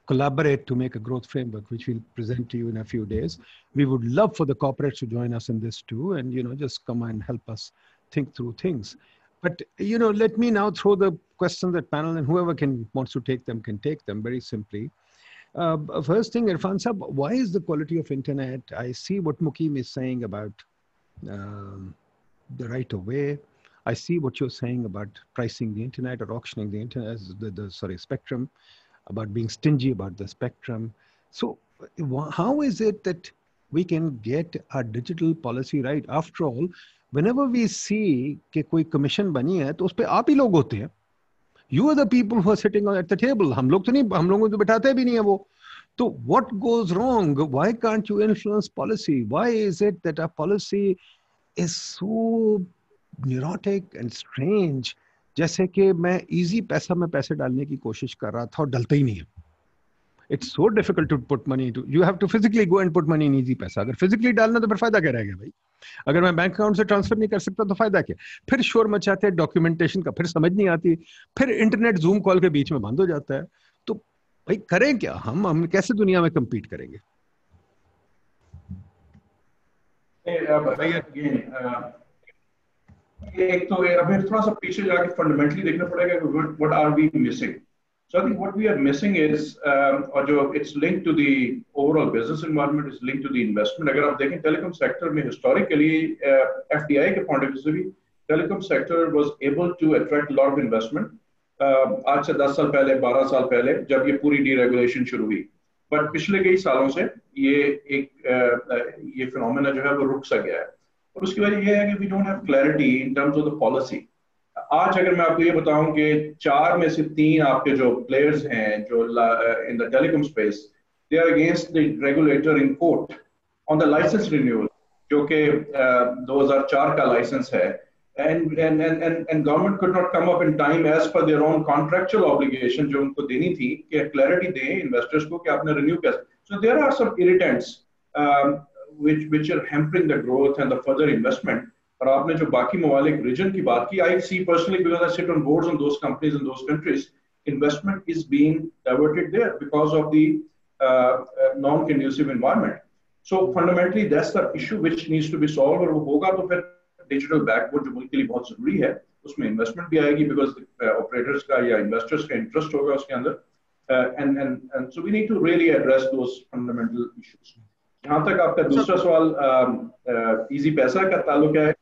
Speaker 1: collaborate to make a growth framework, which we'll present to you in a few days. We would love for the corporates to join us in this too, and you know, just come and help us think through things. But you know, let me now throw the questions that panel and whoever can wants to take them can take them very simply. Uh, first thing, Irfan Sab, why is the quality of internet? I see what Mukim is saying about um, the right of way. I see what you're saying about pricing the internet or auctioning the internet, the, the sorry spectrum, about being stingy about the spectrum. So, how is it that we can get our digital policy right? After all, whenever we see कि कोई commission बनी है तो उस पर आप ही लोग होते हैं you are the people who are sitting at the table हम लोग तो नहीं हम लोगों को तो बैठाते भी नहीं है वो तो what goes wrong why can't you influence policy why is it that our policy is so neurotic and strange जैसे कि मैं इजी पैसा में पैसे डालने की कोशिश कर रहा था और डलता ही नहीं है it's so difficult to put money to you have to physically go and put money in easy पैसा। अगर फिजिकली डालना तो फिर फ़ायदा क्या रहेगा भाई? अगर मैं बैंक अकाउंट से ट्रांसफ़र नहीं कर सकता तो फ़ायदा क्या? फिर शोर मचाते हैं डॉक्यूमेंटेशन का फिर समझ नहीं आती, फिर इंटरनेट जूम कॉल के बीच में बंद हो जाता है। तो भाई करें क्या? हम हम कैसे दुनिया में कम्पीट करेंगे?
Speaker 2: एक तो हमें थोड़ा सा पीछे जाके फंडामेंटली देखना पड़ेगा what are we missing So I think what we are missing is, um, or jo, it's linked to the overall business environment, it's linked to the investment. अगर आप देखें telecom sector में historically uh, FDI के point of view से भी telecom sector was able to attract a lot of investment. Uh, आज से 10 साल पहले 12 साल पहले जब ये पूरी डीरेगुलेशन शुरू हुई बट पिछले कई सालों से ये एक uh, ये फिनोमेना जो है वो रुक सा गया है और उसकी वजह ये है कि we don't have clarity in terms of the policy आज अगर मैं आपको ये बताऊँ कि चार में से तीन आपके जो प्लेयर्स हैं जो in the telecom space they are against the regulator in court on the licence renewal जो कि uh, 2004 का लाइसेंस है and and and and, and government could not come up in time as per their own contractual obligation जो उनको देनी थी कि clarity दें investors को कि आपने renew कैसे so there are some irritants um, which which are hampering the growth and the further investment और आपने जो बाकी ममालिक रीजन की बात की I see personally because I sit on boards on those companies in those countries investment is being diverted there because of the non conducive environment so fundamentally that's the issue which needs to be solve और वो होगा तो फिर digital backboard जो मुल्क के लिए बहुत ज़रूरी है उसमें इन्वेस्टमेंट भी आएगी बिकॉज़ ऑपरेटर्स uh, का या इन्वेस्टर्स का इंटरेस्ट होगा उसके अंदर. And and and so we need to really address those fundamental issues जहाँ तक आपका दूसरा सवाल um, uh, इजी पैसा का ताल्लुक है।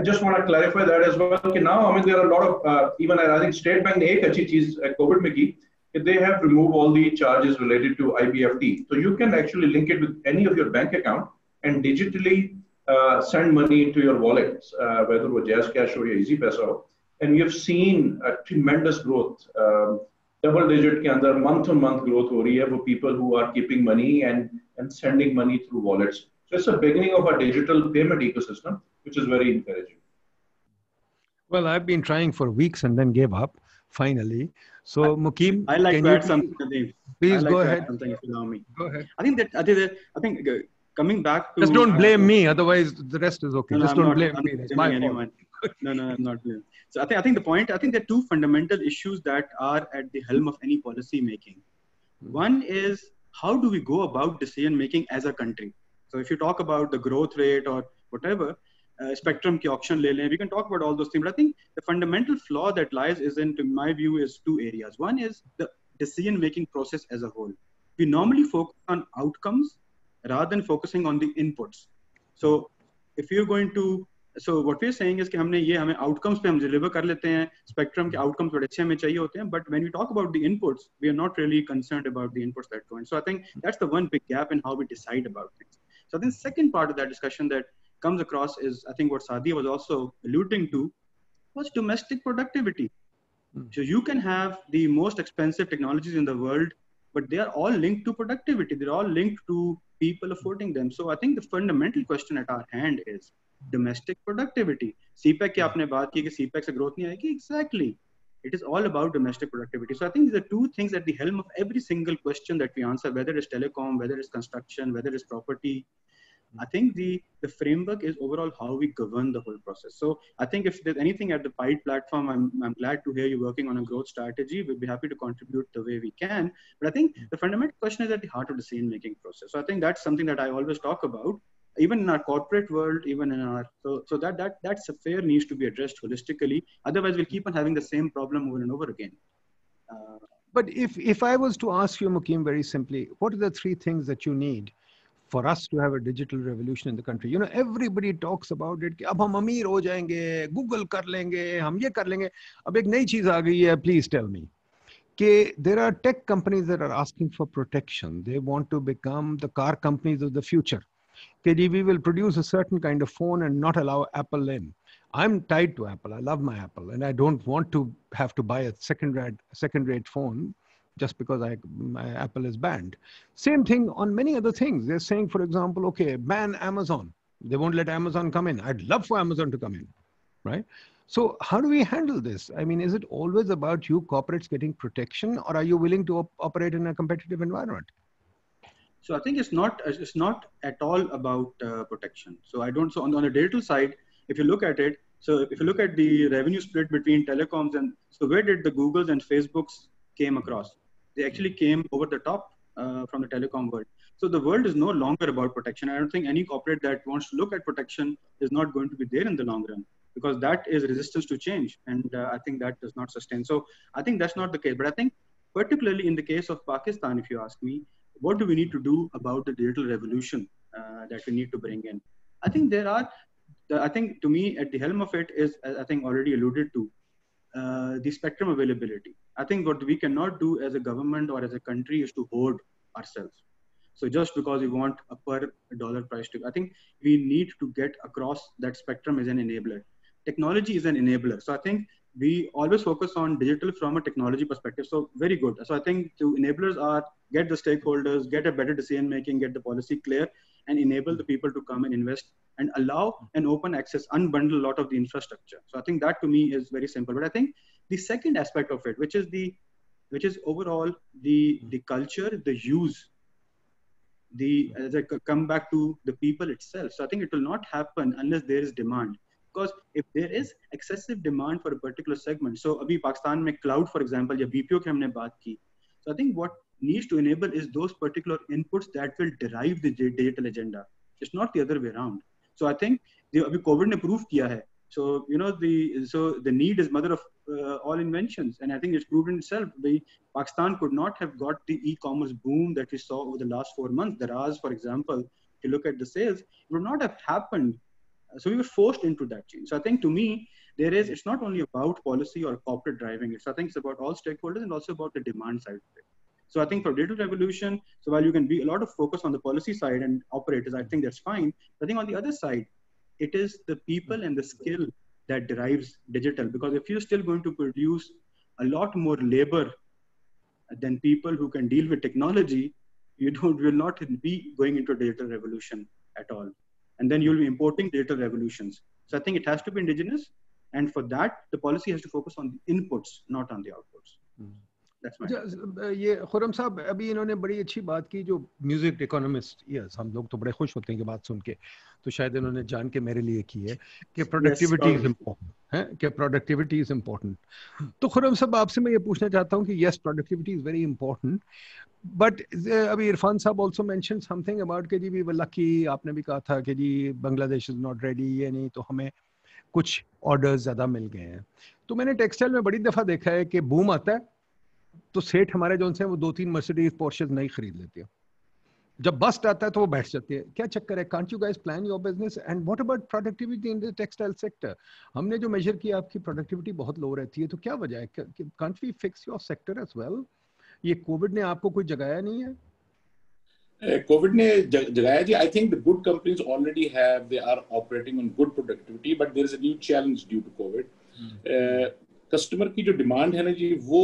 Speaker 2: I just want to clarify that as well. Okay, now, I mean, there are a lot of, uh, even I think State Bank ek uh, COVID ki, they have removed all the charges related to IBFT. So you can actually link it with any of your bank account and digitally uh, send money into your wallets, uh, whether it was Jazz Cash or Easy Paisa. And we have seen a tremendous growth, um, double digit ke andar month on month growth ho rahi for people who are keeping money and, and sending money through wallets. So it's a beginning of a digital payment ecosystem which is very encouraging.
Speaker 1: Well, I've been trying for weeks and then gave up finally. So, Mukim,
Speaker 3: I like to add something.
Speaker 1: Please
Speaker 3: like
Speaker 1: go ahead.
Speaker 3: Something if you allow me.
Speaker 1: Go ahead.
Speaker 3: I think that I think, that, I think uh, coming back to
Speaker 1: just don't blame uh, me. Otherwise, the rest is okay.
Speaker 3: No,
Speaker 1: just
Speaker 3: no,
Speaker 1: don't
Speaker 3: not,
Speaker 1: blame
Speaker 3: I'm
Speaker 1: me. It's my
Speaker 3: anyone.
Speaker 1: fault.
Speaker 3: no, no, I'm not blaming. So I think I think the point. I think there are two fundamental issues that are at the helm of any policy making. One is how do we go about decision making as a country? So if you talk about the growth rate or whatever, uh, spectrum ki auction le we can talk about all those things. But I think the fundamental flaw that lies is in, in my view, is two areas. One is the decision-making process as a whole. We normally focus on outcomes rather than focusing on the inputs. So if you're going to so what we're saying is कि हमने ये हमें outcomes पे हम deliver कर लेते हैं spectrum के outcomes बड़े अच्छे हमें चाहिए होते हैं but when we talk about the inputs we are not really concerned about the inputs that go in so I think that's the one big gap in how we decide about things so I think second part of that discussion that comes across is I think what Sadi was also alluding to was domestic productivity. Mm. So you can have the most expensive technologies in the world, but they are all linked to productivity. They're all linked to people affording them. So I think the fundamental question at our hand is domestic productivity. CPEC की आपने बात की कि CPEC से growth नहीं आएगी. Exactly. It is all about domestic productivity. So I think these are two things at the helm of every single question that we answer, whether it's telecom, whether it's construction, whether it's property, I think the the framework is overall how we govern the whole process. So I think if there's anything at the PIDE platform, I'm, I'm glad to hear you working on a growth strategy. We'll be happy to contribute the way we can. But I think the fundamental question is at the heart of the decision making process. So I think that's something that I always talk about. even in our corporate world, even in our so so that that that's a fair needs to be addressed holistically. Otherwise, we'll keep on having the same problem over and over again.
Speaker 1: Uh, but if if I was to ask you, Mukim, very simply, what are the three things that you need for us to have a digital revolution in the country? You know, everybody talks about it. अब हम अमीर हो जाएंगे, Google कर लेंगे, हम ये कर लेंगे. अब एक नई चीज आ गई है. Please tell me. Okay, there are tech companies that are asking for protection. They want to become the car companies of the future. Okay, we will produce a certain kind of phone and not allow Apple in. I'm tied to Apple. I love my Apple, and I don't want to have to buy a second-rate second-rate phone just because I, my Apple is banned. Same thing on many other things. They're saying, for example, okay, ban Amazon. They won't let Amazon come in. I'd love for Amazon to come in, right? So how do we handle this? I mean, is it always about you corporates getting protection, or are you willing to op- operate in a competitive environment?
Speaker 3: So I think it's not it's not at all about uh, protection. So I don't. So on, on the digital side, if you look at it, so if you look at the revenue split between telecoms and so where did the Googles and Facebooks came across? They actually came over the top uh, from the telecom world. So the world is no longer about protection. I don't think any corporate that wants to look at protection is not going to be there in the long run because that is resistance to change, and uh, I think that does not sustain. So I think that's not the case. But I think particularly in the case of Pakistan, if you ask me, what do we need to do about the digital revolution uh, that we need to bring in? I think there are I think to me at the helm of it is, I think already alluded to, uh, the spectrum availability. I think what we cannot do as a government or as a country is to hoard ourselves. So just because we want a per dollar price to, I think we need to get across that spectrum as an enabler. Technology is an enabler. So I think we always focus on digital from a technology perspective. So very good. So I think the enablers are get the stakeholders, get a better decision making, get the policy clear, and enable the people to come and invest and allow an open access, unbundle a lot of the infrastructure. So I think that to me is very simple. But I think the second aspect of it, which is the which is overall the the culture, the use, the as I come back to the people itself. So I think it will not happen unless there is demand. Because if there is excessive demand for a particular segment, so अभी पाकिस्तान में cloud for example या BPO की हमने बात की, so I think what needs to enable is those particular inputs that will derive the digital agenda. It's not the other way around. So I think the अभी COVID ने prove किया है. so you know the so the need is mother of uh, all inventions, and I think it's proven itself. The Pakistan could not have got the e-commerce boom that we saw over the last four months. Daraz, for example, if you look at the sales, it would not have happened. So we were forced into that change. So I think to me, there is it's not only about policy or corporate driving. It's I think it's about all stakeholders and also about the demand side of it. So I think for digital revolution, so while you can be a lot of focus on the policy side and operators, I think that's fine. I think on the other side, it is the people and the skill that derives digital. Because if you're still going to produce a lot more labor than people who can deal with technology, you don't will not be going into a digital revolution at all. And then you'll be importing digital revolutions. So I think it has to be indigenous. And for that, the policy has to focus on the inputs, not on the outputs. Mm-hmm.
Speaker 1: ये खुरम साहब अभी इन्होंने बड़ी अच्छी बात की जो music economist yes हम लोग तो बड़े खुश होते हैं कि बात सुन के। तो शायद इन्होंने जान के मेरे लिए की है कि प्रोडक्टिविटी इज़ इम्पोर्टेंट है? कि प्रोडक्टिविटी इज़ इम्पोर्टेंट तो खुरम साहब आपसे मैं ये पूछना चाहता हूँ कि yes productivity is very important but अभी इरफान साहब ऑल्सो मैंशन समथिंग अबाउट के जी वी लकी आपने भी कहा था कि जी बांग्लादेश इज़ नॉट रेडी ये नहीं तो हमें कुछ ऑर्डर्स ज़्यादा मिल गए हैं। तो मैंने टेक्सटाइल में बड़ी दफ़ा देखा है कि बूम आता है तो सेठ हमारे जो से वो दो तीन मर्सिडीज पोर्शेज नहीं खरीद लेते हैं। जब बस्ट आता है तो वो बैठ जाती है। क्या चक्कर है? Can't you guys plan your business and what about productivity in the textile sector हमने जो मेजर किया आपकी प्रोडक्टिविटी बहुत लो रहती है तो क्या वजह है? Can't we fix your sector as well ये कोविड ने आपको कोई जगाया नहीं है?
Speaker 7: कोविड ने जगाया जी। I think the good companies already have they are operating on good productivity but there is a new challenge due to COVID customer की जो डिमांड है ना जी वो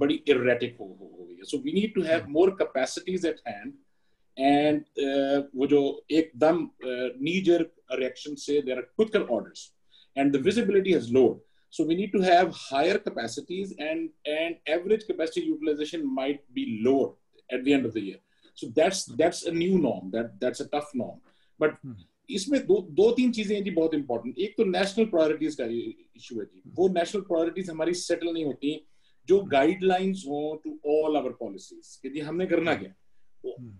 Speaker 7: बड़ी इरेटिक हो, हो गई है so we need to have more capacities at hand and वो जो एकदम नीजर रिएक्शन से there are quicker orders and the visibility has load so we need to have higher capacities and and average capacity utilization might be lower at the end of the year so that's that's a new norm that that's a tough norm but hmm. इसमें दो दो तीन चीज़ें हैं जी बहुत important एक तो national priorities का इशू है जी। वो नेशनल प्रायोरिटीज हमारी सेटल नहीं होती जो गाइडलाइंस हो टू ऑल आवर पॉलिसीज़ कि जी हमने करना क्या?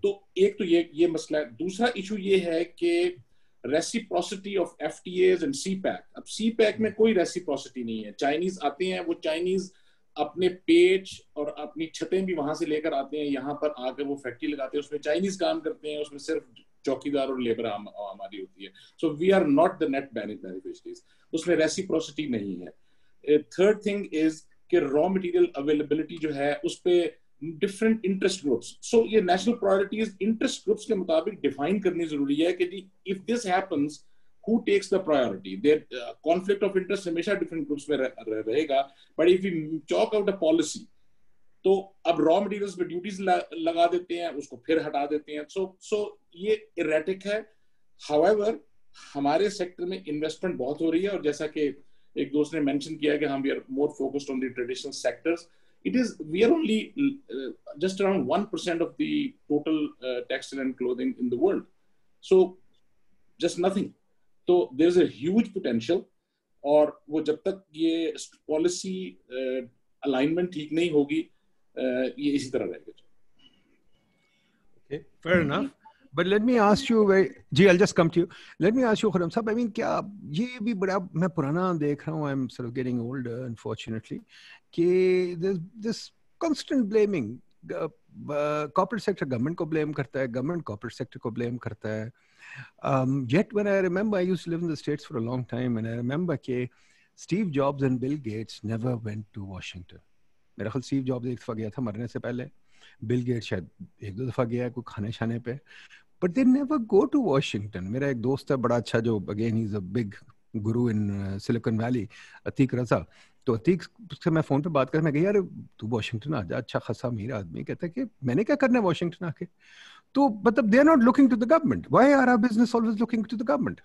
Speaker 7: तो एक तो ये ये मसला है। दूसरा इशू ये है कि reciprocity of FTAs and CPEC अब सी पैक में कोई रेसिप्रोसिटी नहीं है। चाइनीज़ आते हैं वो चाइनीज़ अपने पेज और अपनी छतें भी वहाँ से लेकर आते हैं यहाँ पर आकर वो फैक्ट्री लगाते हैं उसमें चाइनीज़ काम करते हैं उसमें सिर्फ़ चौकीदार और लेबर हमारी होती है। So we are not the net beneficiaries उसमें रेसिप्रोसिटी नहीं है। थर्ड थिंग इज़ कि रॉ मटेरियल अवेलेबिलिटी जो है उस पर डिफरेंट इंटरेस्ट ग्रुप्स सो ये नेशनल प्रायोरिटीज इंटरेस्ट ग्रुप्स के मुताबिक डिफाइन करनी ज़रूरी है कि if this happens who takes the priority? Their uh, conflict of interest हमेशा different groups में रहेगा। But if we chalk out a policy तो अब रॉ मटेरियल्स पे ड्यूटीज़ लगा देते हैं उसको फिर हटा देते हैं। सो सो ये इरेटिक है। हाउएवर हमारे सेक्टर में इन्वेस्टमेंट बहुत हो रही है और जैसा कि एक दोस्त ने मेंशन किया कि हम we are more focused on the traditional sectors it is we are only uh, just around 1% of the total uh, textile and clothing in the world. So just nothing. so huge potential और वो जब तक ये policy alignment uh, ठीक नहीं होगी ये इसी तरह रहेगा
Speaker 1: enough but let me ask you very ji I'll just come to you let me ask you Khurram साहब I mean क्या ये भी बड़ा मैं पुराना देख रहा हूँ I'm sort of getting older unfortunately कि this this constant blaming corporate sector government को ब्लेम करता है गवर्नमेंट कॉर्पोरेट सेक्टर को ब्लेम करता है um, yet when I remember I used to live in the states for a long time and I remember कि Steve Jobs and Bill Gates never went to Washington मेरा ख्याल Steve jobs एक दफ़ा गया था मरने से पहले। बिल गेट शायद एक दो दफ़ा गया है कोई खाने शाने पे। But they never go to Washington मेरा एक दोस्त है, बड़ा अच्छा जो again is a big guru in Silicon Valley Atiq Raza तो अतीक से मैं फ़ोन पे बात कर, मैं यार तू वॉशिंगटन आ जा अच्छा खासा अमीर आदमी कहता है कि, मैंने क्या करना है वॉशिंगटन आके? तो मतलब they are not looking to the government why are our business always looking to the government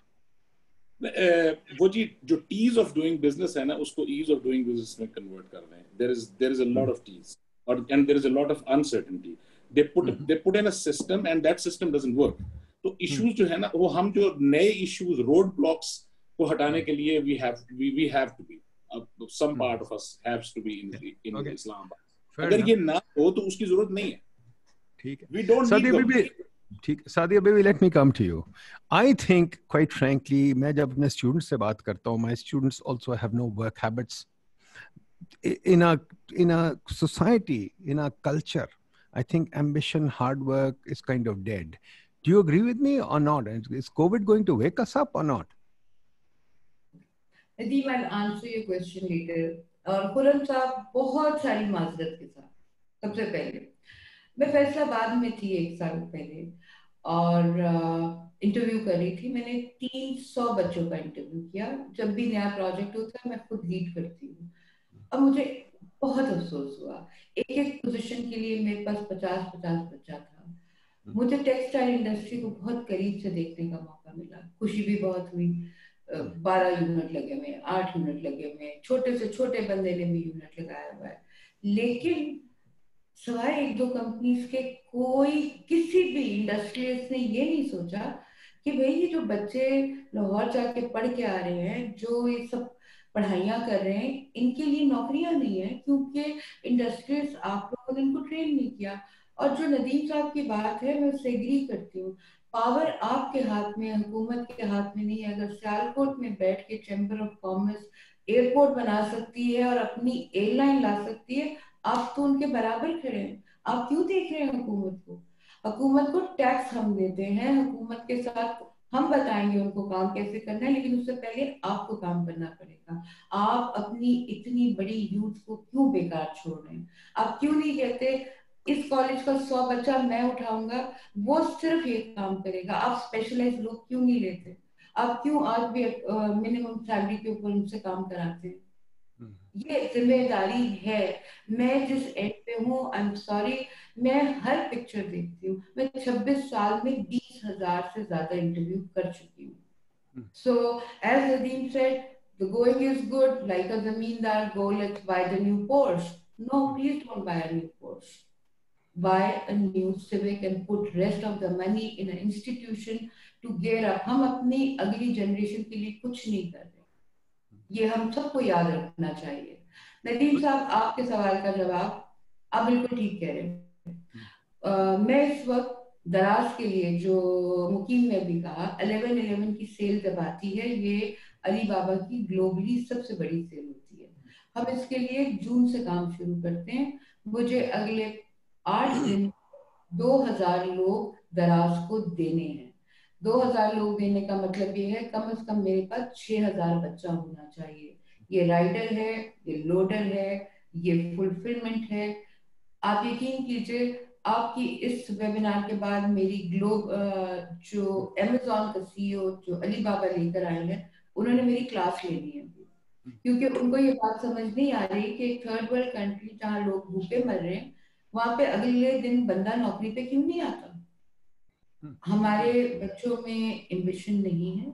Speaker 7: वो जी जो टीज ऑफ़ डूइंग बिज़नेस है ना उसको ईज ऑफ़ डूइंग बिज़नेस में कन्वर्ट कर रहे हैं। There is there is a lot of teas और and there is a lot of uncertainty they put they put in a system and that system doesn't work तो issues जो है ना वो हम जो नए इश्यूज़ रोड ब्लॉक्स को हटाने के लिए we have we we have to be some part of us haves to be in in Islamabad अगर ये ना हो तो उसकी ज़रूरत नहीं है।
Speaker 1: ठीक है। वी डोंट नीड ठीक Sadia baby let me come to you I think quite frankly मैं जब अपने स्टूडेंट्स से बात करता हूँ my students also have no work habits in a in a society in a culture i think ambition hard work is kind of dead do you agree with me or not is covid going to wake us up or not
Speaker 6: Nadeem, I'll answer your question later. और खुरम साहब बहुत सारी माजरत के साथ सबसे पहले मैं फैसलाबाद में थी एक साल पहले और इंटरव्यू कर रही थी। मैंने तीन सौ बच्चों का इंटरव्यू किया। जब भी नया प्रोजेक्ट होता है, मैं खुद लीड करती हूँ। अब मुझे बहुत अफसोस हुआ। एक एक पोजीशन के लिए मेरे पास पचास पचास बच्चा था। मुझे टेक्सटाइल इंडस्ट्री को बहुत करीब से देखने का मौका मिला। खुशी भी बहुत हुई। बारह यूनिट लगे हुए, आठ यूनिट लगे हुए। छोटे से छोटे बंदे ने भी यूनिट लगाया हुआ है। लेकिन सवाए एक दो कंपनीज़ के कोई किसी भी इंडस्ट्रियलिस्ट ने ये नहीं सोचा कि भाई ये जो बच्चे लाहौर जाके पढ़ के आ रहे हैं, जो ये सब पढ़ाइयाँ कर रहे हैं, इनके लिए नौकरियाँ नहीं है क्योंकि इंडस्ट्रीज़ आप लोगों ने इनको ट्रेन नहीं किया। और जो नदीम साहब की बात है, मैं उससे एग्री करती हूँ। पावर आपके हाथ में, हुकूमत के हाथ में नहीं है। अगर सियालकोट में बैठ के चैम्बर ऑफ़ कॉमर्स एयरपोर्ट बना सकती है और अपनी एयरलाइन ला सकती है आप तो उनके बराबर खड़े हैं। आप क्यों देख रहे हैं हुकूमत को? हुकूमत को टैक्स हम देते हैं। हुकूमत के साथ हम बताएँगे उनको काम कैसे करना है, लेकिन उससे पहले आपको काम करना पड़ेगा। आप अपनी इतनी बड़ी यूथ को क्यों बेकार छोड़ रहे हैं? आप क्यों नहीं कहते, इस कॉलेज का सौ बच्चा मैं उठाऊँगा, वो सिर्फ़ ये काम करेगा आप स्पेशलाइज लोग क्यों नहीं लेते? आप क्यों आज भी मिनिमम सैलरी के ऊपर उनसे काम कराते हैं? ये ज़िम्मेदारी है मैं जिस एंड पे हूँ आई एम सॉरी मैं हर पिक्चर देखती हूँ मैं 26 साल में बीस हज़ार से ज़्यादा इंटरव्यू कर चुकी हूँ so as Nadeem said the going is good like a zamindar go let's buy the new Porsche no please don't buy a new Porsche buy a new civic and put rest of the money in an institution to gear up हम अपनी अगली generation के लिए कुछ नहीं कर रहे ये हम सबको याद रखना चाहिए। नदीम साहब, आपके सवाल का जवाब आप बिल्कुल ठीक कह रहे हैं। मैं इस वक्त दराज के लिए जो मुकीम ने भी कहा अलेवन इलेवन की सेल जब आती है, ये अली बाबा की ग्लोबली सबसे बड़ी सेल होती है। हम इसके लिए जून से काम शुरू करते हैं। मुझे अगले आठ दिन दो हज़ार लोग दराज को देने हैं। दो हज़ार लोग देने का मतलब ये है, कम से कम मेरे पास छह हज़ार बच्चा होना चाहिए। ये राइडर है, ये लोडर है, ये फुलफिलमेंट है। आप यकीन कीजिए, आपकी इस वेबिनार के बाद मेरी ग्लोब जो अमेजोन का सीईओ जो अली बाबा लेकर आए हैं, उन्होंने मेरी क्लास लेनी है। क्योंकि उनको ये बात समझ नहीं आ रही कि थर्ड वर्ल्ड कंट्री जहाँ लोग भूखे मर रहे हैं, वहाँ पे अगले दिन बंदा नौकरी पे क्यों नहीं आता? हमारे बच्चों में एम्बिशन नहीं है।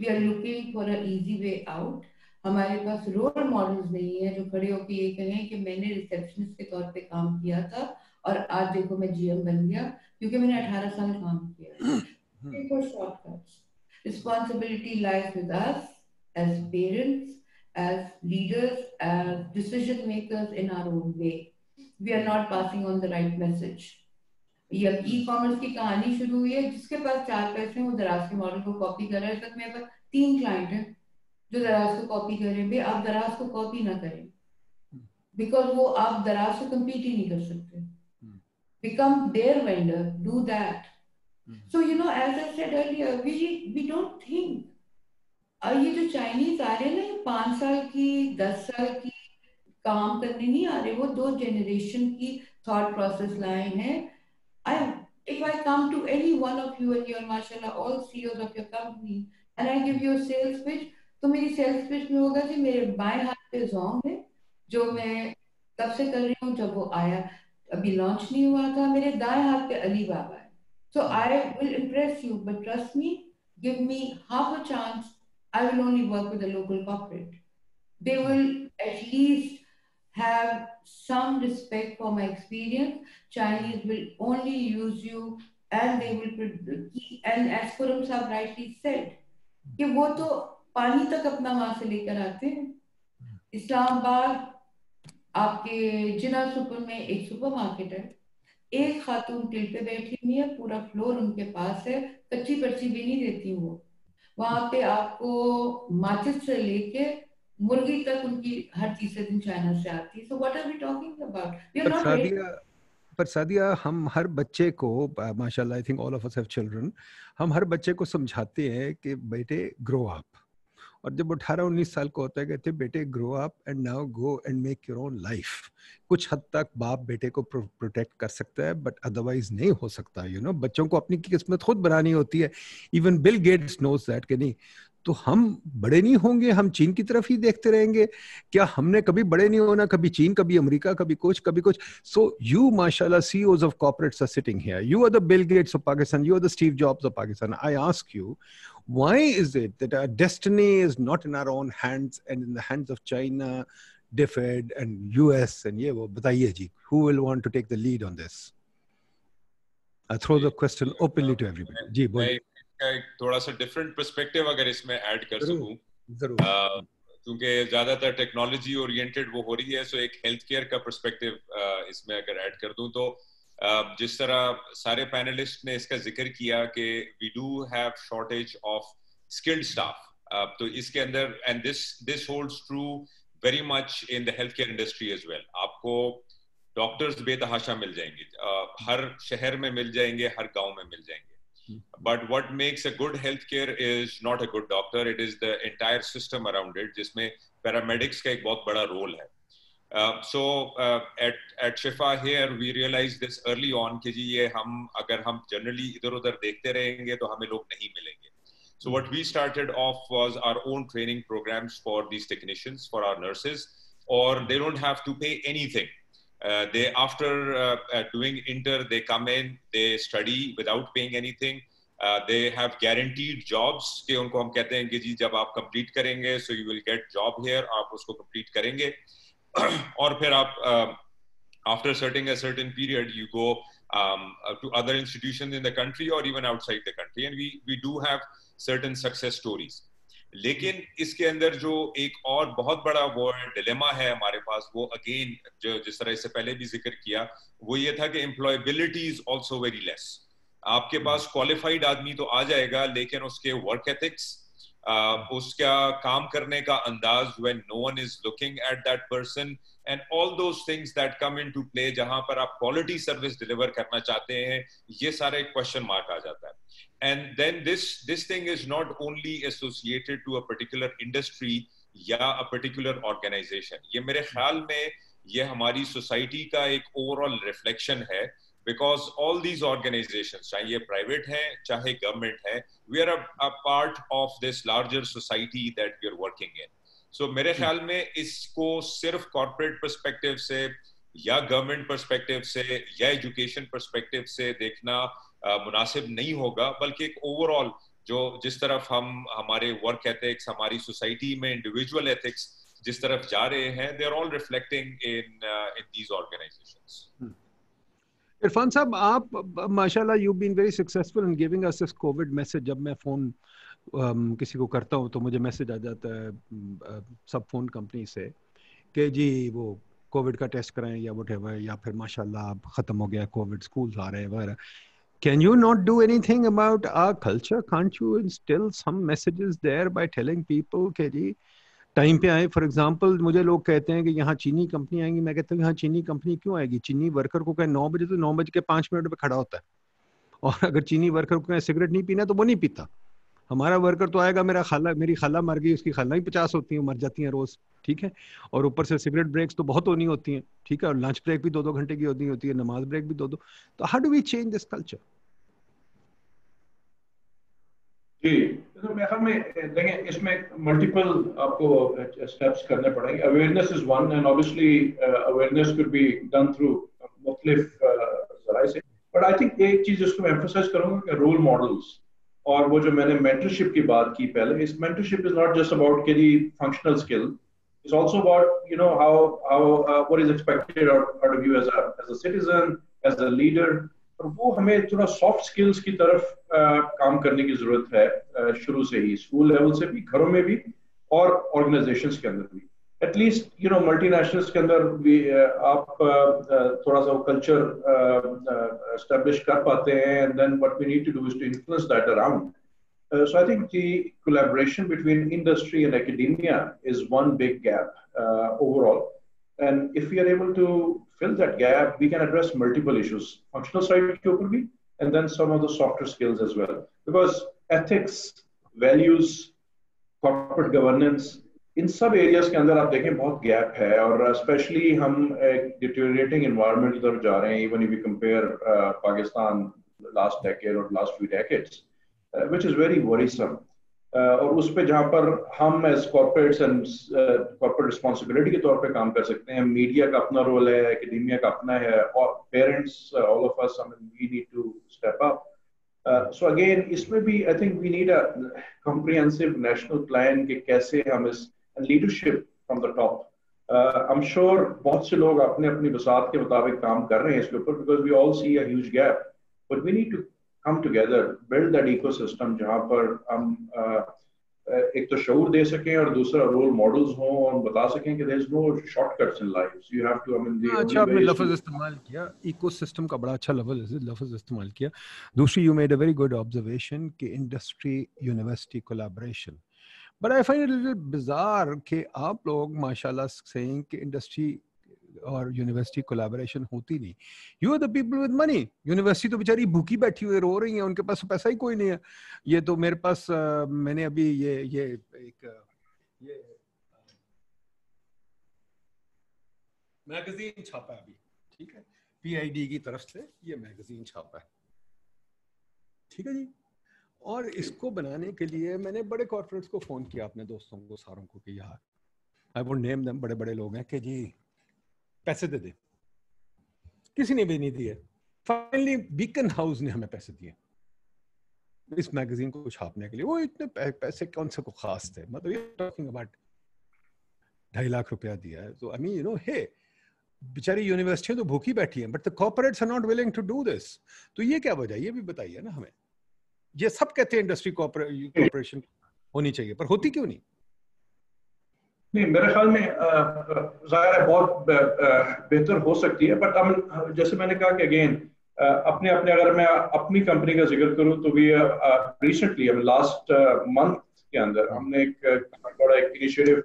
Speaker 6: We are looking for a easy way out हमारे पास रोल मॉडल्स नहीं है जो खड़े होकर ये कहें कि मैंने रिसेप्शनिस्ट के तौर पे काम किया था और आज देखो मैं जीएम बन गया क्योंकि मैंने 18 साल काम किया। Shortcuts responsibility lies with us as parents as leaders as decision makers in our own way we are not passing on the right message ये ई कॉमर्स की कहानी शुरू हुई है जिसके पास चार पैसे हैं वो दराज के मॉडल को कॉपी कर रहा है। तक मेरे पास तीन क्लाइंट है जो दराज को कॉपी कर रहे हैं। आप दराज को कॉपी ना करें। बिकॉज़ वो आप दराज से कम्पीट ही नहीं कर सकते। Become their vendor do that so you know as I said earlier we we don't think और ये जो चाइनीज़ आ रहे हैं ना ये पाँच साल की दस साल की काम करने नहीं आ रहे। वो दो जनरेशन की थॉट प्रोसेस लाए हैं। I, if I come to any one of you and you're mashallah all CEOs of your company and I give you a sales pitch, तो मेरी सेल्स पिच में होगा कि मेरे बाएं हाथ पे जोंग है जो मैं कब से कर रही हूँ जब वो आया अभी लॉन्च नहीं हुआ था मेरे दाएं हाथ पे अली बाबा है so I will impress you but trust me give me half a chance I will only work with a local corporate they will at least have some respect for my experience. Chinese will only use you and they will and as Kurum Sahab rightly said, कि वो तो पानी तक अपना वहाँ से लेकर आते हैं। इस्लामाबाद आपके जिना सुपर में एक सुपर मार्केट है। एक खातून टिल पे बैठी हुई है, पूरा फ्लोर उनके पास है। कच्ची पर्ची भी नहीं देती वो। वहाँ पे आपको माचिस से लेके मुर्गी तक उनकी हर तीसरे दिन चाइना से आती so what are we talking about we are not
Speaker 1: पर सादिया हम हर बच्चे को माशाल्लाह I think all of us have children हम हर बच्चे को समझाते हैं कि बेटे ग्रो अप और जब अठारह उन्नीस साल को होता है कहते बेटे grow up and now go and make your own life कुछ हद तक बाप बेटे को प्रोटेक्ट कर सकता है बट अदरवाइज़ नहीं हो सकता यू you नो know? बच्चों को अपनी किस्मत खुद बनानी होती है। Even Bill Gates knows that कि नहीं तो हम बड़े नहीं होंगे हम चीन की तरफ़ ही देखते रहेंगे। क्या हमने कभी बड़े नहीं होना कभी चीन कभी अमेरिका कभी कुछ कभी कुछ। सो यू माशाल्लाह CEOs of corporates are sitting here you are the Bill Gates of Pakistan you are the Steve Jobs of Pakistan I ask you why is it that our destiny is not in our own hands and in the hands of China DFID and US and ये वो बताइए जी who will want to take the lead on this I throw the question openly to everybody जी बोलिए
Speaker 5: का एक थोड़ा सा different perspective अगर इसमें ऐड कर सकूँ। क्योंकि ज़्यादातर टेक्नोलॉजी ओरिएंटेड वो हो रही है सो एक हेल्थ केयर का परस्पेक्टिव इसमें अगर ऐड कर दूँ तो जिस तरह सारे पैनलिस्ट ने इसका ज़िक्र किया कि we do have shortage of skilled staff तो इसके अंदर and this this holds true very much in the health care industry as well आपको डॉक्टर्स बेतहाशा मिल जाएँगे हर शहर में मिल जाएँगे हर गाँव में मिल जाएँगे। but what makes a good healthcare is not a good doctor it is the entire system around it जिसमें paramedics का एक बहुत बड़ा role है uh, so uh, at at Shifa here we realized this early on कि जी ये हम अगर हम generally इधर उधर देखते रहेंगे तो हमें लोग नहीं मिलेंगे so what we started off was our own training programs for these technicians for our nurses or they don't have to pay anything uh, they after uh, uh, doing inter they come in they study without paying anything they have guaranteed jobs के उनको हम कहते हैं कि जी जब आप complete करेंगे so you will get job hair आप उसको कंप्लीट करेंगे और फिर आप after certain a certain period you go um, uh, to other institutions in the country or even outside the country and we we do have certain success stories लेकिन इसके अंदर जो एक और बहुत बड़ा वो डिलेमा है हमारे पास वो अगेन जो जिस तरह इससे पहले भी ज़िक्र किया वो ये था कि employability is also very less आपके पास क्वालिफाइड आदमी तो आ जाएगा लेकिन उसके वर्क एथिक्स उसका काम करने का अंदाज when no one is looking at that person and all those things that come into play जहाँ पर आप क्वालिटी सर्विस डिलीवर करना चाहते हैं ये सारे क्वेश्चन मार्क आ जाता है। and then this this thing is not only associated to a particular industry या a particular organization ये मेरे ख्याल में ये हमारी सोसाइटी का एक ओवरऑल रिफ्लेक्शन है because all these organizations चाहे ये प्राइवेट है चाहे गवर्नमेंट है we are a, a part of this larger society that we are working in so मेरे ख्याल में इसको सिर्फ कॉर्पोरेट पर्सपेक्टिव से या गवर्नमेंट पर्सपेक्टिव से या एजुकेशन पर्सपेक्टिव से देखना मुनासिब नहीं होगा बल्कि एक ओवरऑल जो जिस तरफ़ हम हमारे वर्क एथिक्स हमारी सोसाइटी में इंडिविजुअल एथिक्स जिस तरफ़ जा रहे हैं they are all reflecting in in these organisations
Speaker 1: Irfan sahab आप माशाल्लाह you been very successful in giving us this Covid message जब मैं फ़ोन um, किसी को करता हूँ तो मुझे मैसेज आ जाता है सब फ़ोन कंपनी से कि जी वो कोविड का टेस्ट कराएँ या वट या फिर माशाल्लाह अब ख़त्म हो गया, कोविड स्कूल आ रहे हैं, वगैरह। Can you not do anything about our culture? Can't you instill some messages there by telling people कि जी टाइम पे आए? फॉर एग्जांपल मुझे लोग कहते हैं कि यहाँ चीनी कंपनी आएँगी। मैं कहता हूँ, यहाँ चीनी कंपनी क्यों आएगी? चीनी वर्कर को कहे, नौ बजे तो नौ बजे के पाँच मिनट पे खड़ा होता है। और अगर चीनी वर्कर को कहें सिगरेट नहीं पीना तो वो नहीं पीता। हमारा वर्कर तो आएगा, मेरा खाला, मेरी खाला मर गई, उसकी खाला ही पचास होती है मर जाती हैं रोज, ठीक है? और ऊपर से सिगरेट ब्रेक्स तो बहुत होनी होती हैं, ठीक है? और लंच ब्रेक भी दो दो घंटे की होती होती है, नमाज़ ब्रेक भी दो दो तो how do we change this culture
Speaker 2: जी तो मेरे ख्याल में देखें, इसमें मल्टीपल आपको स्टेप्स करने पड़ेंगे। Awareness is one and obviously awareness could be done through मुख्तलिफ़ जराए से। बट आई थिंक एक चीज़ जिसको मैं एम्फोसाइज करूँगा कि रोल मॉडल्स और वो जो मैंने मेंटरशिप की बात की पहले इस mentorship is not just about के functional skill it's also about you know how how what is expected out of you as a as a citizen as a leader और वो हमें थोड़ा सॉफ्ट स्किल्स की तरफ़ आ, काम करने की ज़रूरत है शुरू से ही स्कूल लेवल से भी घरों में भी और ऑर्गेनाइजेशंस के अंदर भी। एटलीस्ट यू नो मल्टीनेशनल्स के अंदर भी आप थोड़ा सा कल्चर एस्टेब्लिश कर पाते हैं and then what we need to do is to influence that around Uh, so I think the collaboration between industry and academia is one big gap uh, overall. And if we are able to fill that gap, we can address multiple issues, functional side ke upar bhi, and then some of the softer skills as well. Because ethics, values, corporate governance, इन सब areas के अंदर आप देखें, बहुत gap है और specially हम एक डिटोरेटिंग इन्वायरमेंट की तरफ़ जा रहे हैं even if you compare Pakistan last decade और last few decades which is very worrisome और उस पे जहाँ पर हम as corporates and corporate responsibility के तौर पे काम कर सकते हैं मीडिया का अपना रोल है एकेडमिया का अपना है, और parents all of us we need to step up so again इसमें भी I think we need a comprehensive national plan कि कैसे हम इस leadership from the top. Uh, I'm sure बहुत से लोग अपने अपनी बसात के मुताबिक काम कर रहे हैं इसके ऊपर because we all see a huge gap. But we need to come together, build that ecosystem जहाँ पर हम uh, एक तो शऊर दे सकें और दूसरा रोल मॉडल्स हों और बता सकें कि there is no shortcuts in life you have to I mean
Speaker 1: अच्छा आपने लफ्ज इस्तेमाल किया। इकोसिस्टम का बड़ा अच्छा लफ्ज लफ्ज इस्तेमाल किया। दूसरी you made a very good observation कि industry university collaboration But I find it a little कि आप लोग माशाल्लाह saying कि industry और यूनिवर्सिटी कोलैबोरेशन होती नहीं। You are the people with money university तो बेचारी भूखी बैठी हुई रो रही है उनके पास पैसा ही कोई नहीं है। ये तो मेरे पास आ, मैंने अभी ये ये एक ये मैगजीन छापा है अभी ठीक है? पीआईडी की तरफ़ से ये मैगजीन छापा है। ठीक है जी? और इसको बनाने के लिए मैंने बड़े कॉर्पोरेट्स को फ़ोन किया अपने दोस्तों को, सारों को कि यार आई वोट नेम दम बड़े बड़े लोग हैं कि जी, पैसे दे दे। किसी ने भी नहीं दिए। फाइनली बीकन हाउस ने हमें पैसे दिए। इस मैगजीन को छापने के लिए। वो इतने पैसे कौन से को खास थे? मतलब ये टॉकिंग अबाउट ढाई लाख रुपया दिया है। तो आई मीन यू नो हे बेचारी यूनिवर्सिटी तो भूखी बैठी है but the corporates are not willing to do this तो ये क्या वजह ये भी बताइए ना हमें। ये सब कहते हैं इंडस्ट्री कॉर्पोरेशन होनी चाहिए पर होती क्यों नहीं?
Speaker 2: नहीं मेरे ख्याल में ज़ाहिर है बहुत बेहतर हो सकती है बट हम जैसे मैंने कहा कि अगेन अपने अपने अगर मैं अपनी कंपनी का ज़िक्र करूँ तो भी रिसेंटली हम लास्ट मंथ के अंदर हमने एक बड़ा एक इनिशिएटिव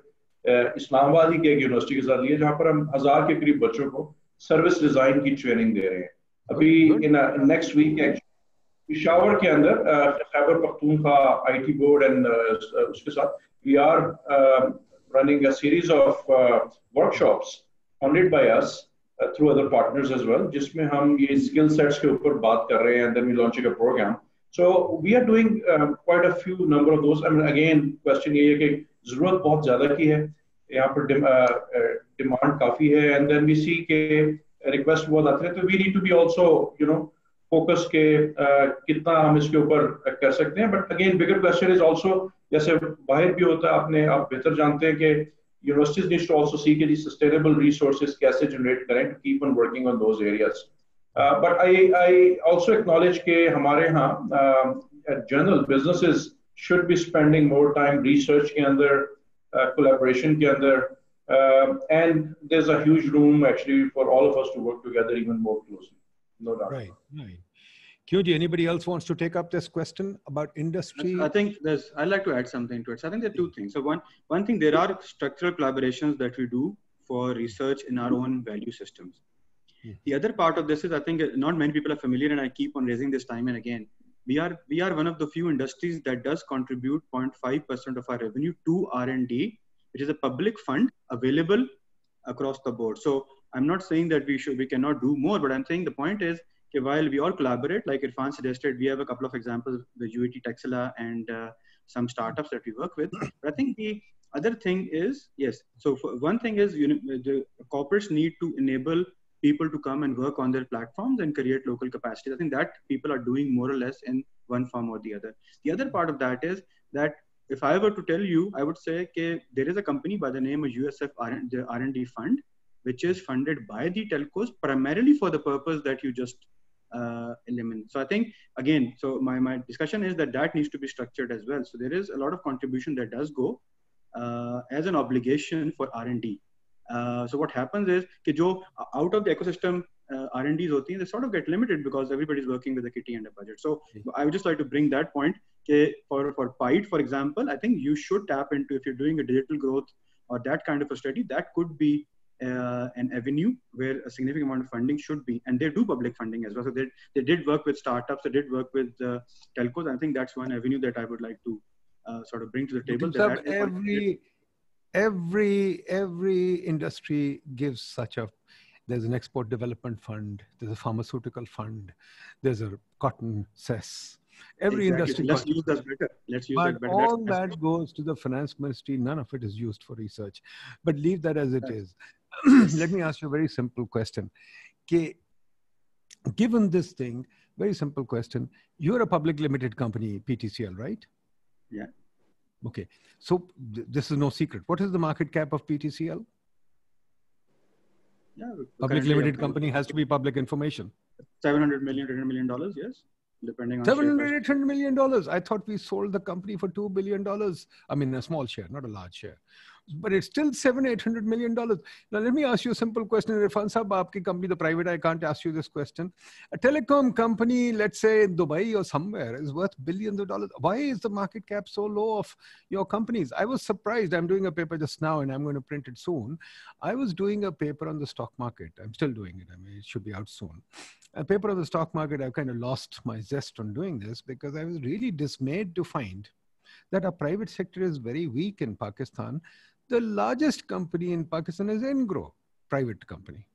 Speaker 2: इस्लामाबाद ही के एक यूनिवर्सिटी के साथ लिया जहाँ पर हम हज़ार के करीब बच्चों को सर्विस डिज़ाइन की ट्रेनिंग दे रहे हैं। अभी इन नेक्स्ट वीक पिशावर के अंदर Khyber Pakhtunkhwa IT board and उसके साथ we are running a series of workshops funded by us uh, through other partners as well जिसमें हम ये स्किल सेट्स के ऊपर बात कर रहे हैं and then we launching a program so we are doing uh, quite a few number of those I mean again question ये है कि जरूरत बहुत ज्यादा की है यहाँ पर डिमांड uh, काफी है एंड देन वी सी के रिक्वेस्ट बहुत आते हैं तो we need to be also you know focus के uh, कितना हम इसके ऊपर कर सकते हैं. But again bigger question is also जैसे बाहर भी होता है आपने आप बेहतर जानते हैं कि universities need to also see के दी सस्टेनेबल रिसोर्सेज कैसे जनरेट करें to keep on working on those areas but I I also acknowledge के हमारे यहाँ general businesses should be spending more time research के अंदर uh, कोलेबोरेशन के अंदर and there is a room actually for all of us to work together even more closely No doubt.
Speaker 1: Right, right. QG, anybody else wants to take up this question about industry?
Speaker 3: I think there's, I'd like to add something to it. So I think there are two things. So one, one thing, there are structural collaborations that we do for research in our own value systems. Hmm. The other part of this is, I think not many people are familiar and I keep on raising this time and again. We are, we are one of the few industries that does contribute 0.5% of our revenue to R&D, which is a public fund available across the board. So I'm not saying that we should, we cannot do more, but I'm saying the point is okay, while we all collaborate, like Irfan suggested, we have a couple of examples with UET Taxila and uh, some startups that we work with. But I think the other thing is, yes, so one thing is you know, the corporates need to enable people to come and work on their platforms and create local capacity. I think that people are doing more or less in one form or the other. The other part of that is that if I were to tell you, I would say okay, there is a company by the name of USF R&D Fund, which is funded by the telcos primarily for the purpose that you just uh, element. So I think again, so my, my discussion is that that needs to be structured as well. So there is a lot of contribution that does go uh, as an obligation for R&D. Uh, so what happens is that out of the ecosystem uh, R&Ds hoti they sort of get limited because everybody's working with a kitty and a budget. So I would just like to bring that point. For for PIDE, for example, I think you should tap into if you're doing a digital growth or that kind of a study, that could be uh, an avenue where a significant amount of funding should be, and they do public funding as well. So they, they did work with startups, they did work with uh, telcos. I think that's one avenue that I would like to uh, sort of bring to the table.
Speaker 1: That every every every industry gives such a there's an export development fund there's a pharmaceutical fund there's a cotton cess. Every
Speaker 3: exactly.
Speaker 1: industry
Speaker 3: let's use that better. Let's use
Speaker 1: but
Speaker 3: that better.
Speaker 1: all that's, that goes to the finance ministry. None of it is used for research. But leave that as it is let me ask you a very simple question. Okay, given this thing, very simple question. You're a public limited company, PTCL, right?
Speaker 3: Yeah.
Speaker 1: Okay. So th this is no secret. What is the market cap of PTCL?
Speaker 3: Yeah.
Speaker 1: Public limited company has to be public information.
Speaker 3: 700 million, 800 million dollars, yes. Depending on
Speaker 1: 700, 800 million dollars. I thought we sold the company for $2 billion. I mean, a small share, not a large share but it's still seven, eight hundred million dollars. Now, let me ask you a simple question. Irfan Saab, aapki company, the private, I can't ask you this question. A telecom company, let's say in Dubai or somewhere, is worth billions of dollars. Why is the market cap so low of your companies? I was surprised. I'm doing a paper just now and I'm going to print it soon. I was doing a paper on the stock market. I'm still doing it. I mean, it should be out soon. A paper on the stock market, I've kind of lost my zest on doing this because I was really dismayed to find that our private sector is very weak in Pakistan. The largest company in Pakistan is Engro, private company.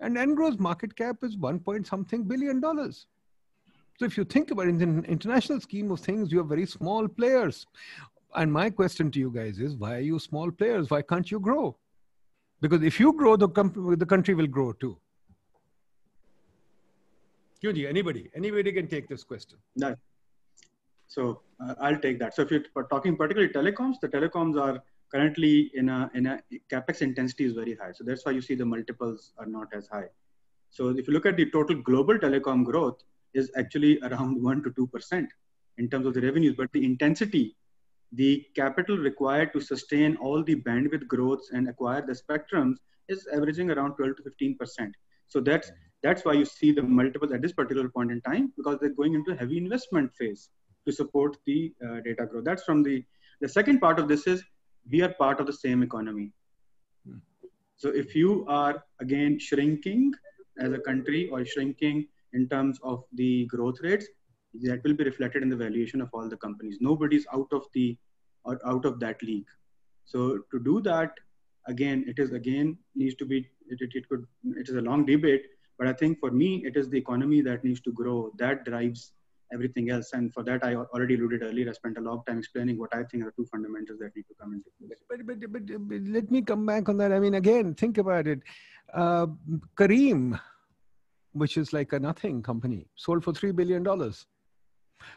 Speaker 1: And Engro's market cap is one point something billion dollars. So if you think about it in the international scheme of things, you're very small players. And my question to you guys is, why are you small players? Why can't you grow? Because if you grow, the, com- the country will grow too. Kyuji, anybody, anybody can take this question.
Speaker 3: No. So uh, I'll take that. So if you're talking particularly telecoms, the telecoms are currently in a in a capex intensity is very high. So that's why you see the multiples are not as high. So if you look at the total global telecom growth is actually around one to two percent in terms of the revenues, but the intensity the capital required to sustain all the bandwidth growths and acquire the spectrums is averaging around 12 to 15 percent. So that's that's why you see the multiples at this particular point in time because they're going into a heavy investment phase to support the uh, data growth. That's from the the second part of this is we are part of the same economy. So if you are again shrinking as a country or shrinking in terms of the growth rates, that will be reflected in the valuation of all the companies. Nobody's out of the or out of that league. So to do that, again, it is again needs to be it, it, it could it is a long debate, but I think for me it is the economy that needs to grow that drives everything else. And for that, I already alluded earlier. I spent a lot of time explaining what I think are two fundamentals that need to come into
Speaker 1: play. But, but, but, but let me come back on that. I mean, again, think about it. Uh, Careem, which is like a nothing company, sold for $3 billion.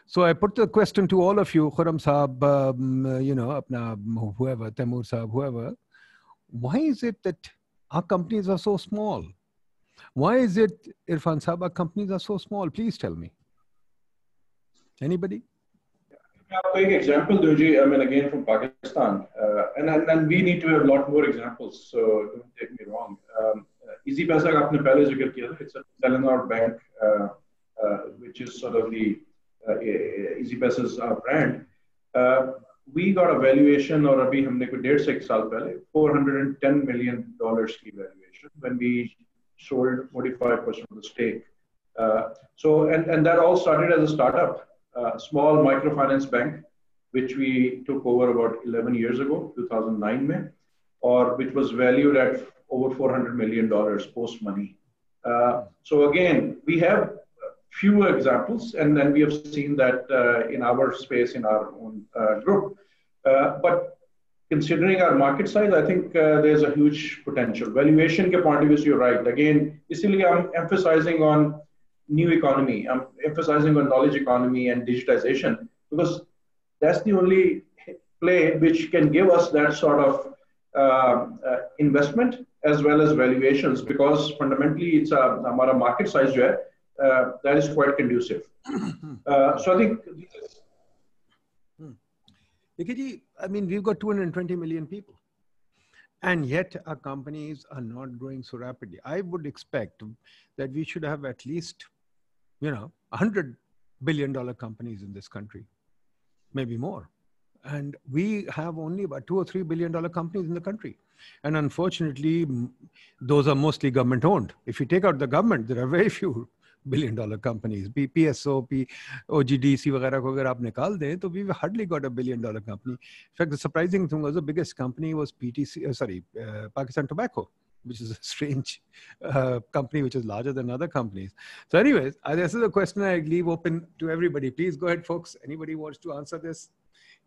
Speaker 1: So I put the question to all of you, Khurram Saab, um, you know, apna, whoever, Taimur Saab, whoever. Why is it that our companies are so small? Why is it, Irfan Saab, our companies are so small? Please tell me. Anybody?
Speaker 2: quick example दूँ I mean again from Pakistan uh, and, and and we need to have a lot more examples so don't take me wrong um, easy पैसा का आपने पहले जिक्र किया था it's a Telenor bank uh, uh, which is sort of the uh, easy पैसा's uh, brand uh, we got a valuation और अभी हमने कोई डेढ़ से एक साल पहले 410 million dollars की valuation when we sold 45 percent of the stake uh, so and and that all started as a startup small microfinance bank, which we took over about 11 years ago, 2009 May, or which was valued at over 400 million dollars post money. Uh, so again, we have few examples, and then we have seen that uh, in our space in our own uh, group. Uh, but considering our market size, I think uh, there's a huge potential. Valuation ke point of view, you're right. Again, basically, I'm emphasizing on new economy. I'm emphasizing on knowledge economy and digitization because that's the only play which can give us that sort of uh, uh, investment as well as valuations because fundamentally it's a our market size jo uh, that is quite conducive. Uh, so I think.
Speaker 1: Hmm. I mean, we've got 220 million people and yet our companies are not growing so rapidly. I would expect that we should have at least you know, $100 billion companies in this country, maybe more. And we have only about two or three billion dollar companies in the country. And unfortunately, those are mostly government owned. If you take out the government, there are very few billion dollar companies. PSO, P, OGDC, वगैरह को अगर आप निकाल दें तो we've hardly got a billion dollar company. In fact, the surprising thing was the biggest company was PTC, uh, sorry, uh, Pakistan Tobacco Which is a strange uh, company which is larger than other companies. So, anyways, uh, this is a question I leave open to everybody. Please go ahead, folks. Anybody wants to answer this?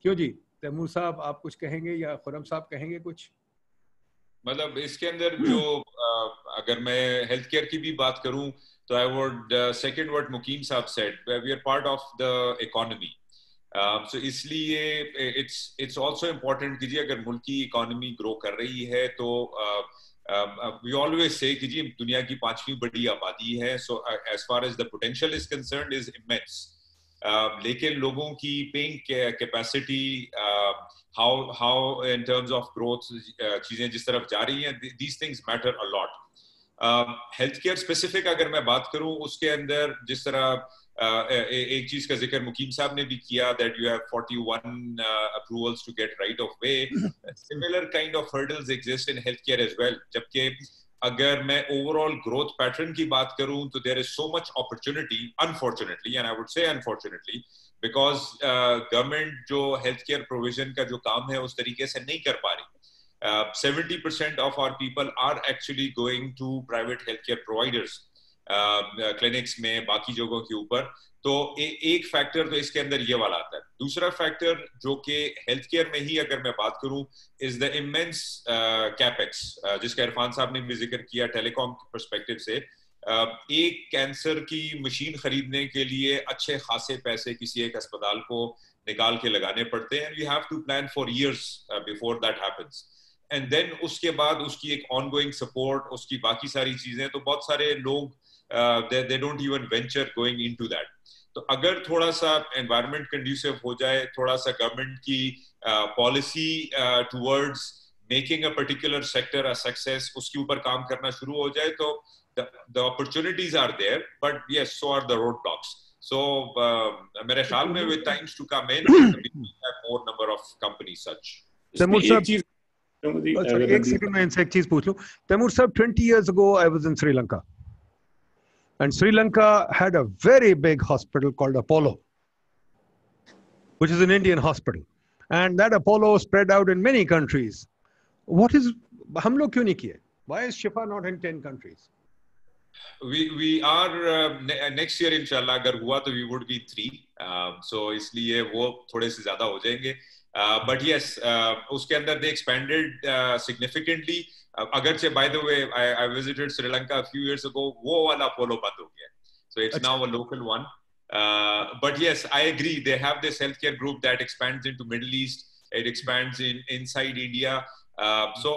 Speaker 1: क्यों जी तैमूर साहब आप कुछ कहेंगे या खुरम साहब कहेंगे कुछ
Speaker 5: मतलब इसके अंदर जो अगर मैं हेल्थ केयर की भी बात करूँ तो I would second word Muqeem sahab said we are part of the economy so इसलिए इट्स इट्स आल्सो इम्पोर्टेंट कि जी अगर मुल्क की इकोनॉमी ग्रो कर रही है तो uh, वी ऑलवेज से कि जी, दुनिया की पांचवी बड़ी आबादी है so as far as the potential is concern is immense लेकिन लोगों की paying capacity how how in terms of growth चीज़ें जिस तरफ़ जा रही हैं these things matter a lot health care specific अगर मैं बात करूँ, उसके अंदर जिस तरह एक चीज़ का ज़िक्र मुकीम साहब ने भी किया that you have 41 approvals to get right of way similar kind of hurdles exist in health care as well जबकि अगर मैं ओवरऑल ग्रोथ पैटर्न की बात करूँ तो there is so much opportunity unfortunately and I would say unfortunately because government जो health care provision का जो काम है उस तरीके से नहीं कर पा रही। Seventy percent of our people are actually going to private health care providers clinics में बाकी जगहों के ऊपर। तो ए, एक फैक्टर तो इसके अंदर ये वाला आता है। दूसरा फैक्टर जो कि हेल्थ केयर में ही अगर मैं बात करूँ इज़ द इमेंस कैपेक्स जिसका इरफान साहब ने भी ज़िक्र किया टेलीकॉम परस्पेक्टिव से। uh, एक कैंसर की मशीन खरीदने के लिए अच्छे खासे पैसे किसी एक अस्पताल को निकाल के लगाने पड़ते हैं। You have to plan for years before that happens and then उसके बाद उसकी एक ऑनगोइंग सपोर्ट उसकी बाकी सारी चीज़ें तो बहुत सारे लोग they they don't even venture going into that तो अगर थोड़ा सा एनवायरनमेंट कंड्यूसिव हो जाए थोड़ा सा गवर्नमेंट की policy towards making a particular sector a success उसके ऊपर काम करना शुरू हो जाए तो the opportunities are there but yes so are the road blocks so मेरे ख्याल में with times to come in more number of company such
Speaker 1: एक सेकंड में एक चीज़ पूछ लो। Taimur sahab 20 years ago I was in Sri and Sri Lanka had a very big hospital called Apollo which is an Indian hospital and that Apollo spread out in many countries what is हम लोग क्यों नहीं किए why is Shifa not in 10 countries
Speaker 5: we we are uh, ne- next year inshallah अगर हुआ तो we would be three uh, so इसलिए वो थोड़े से ज्यादा हो जाएंगे uh, but yes uh, उसके अंदर they expanded uh, significantly uh, अगर से by the way I, I visited Sri Lanka a few years ago वो वाला Apollo बंद हो गया so it's Achha. now a local one uh, but yes I agree they have this healthcare group that expands into Middle East it expands in inside India so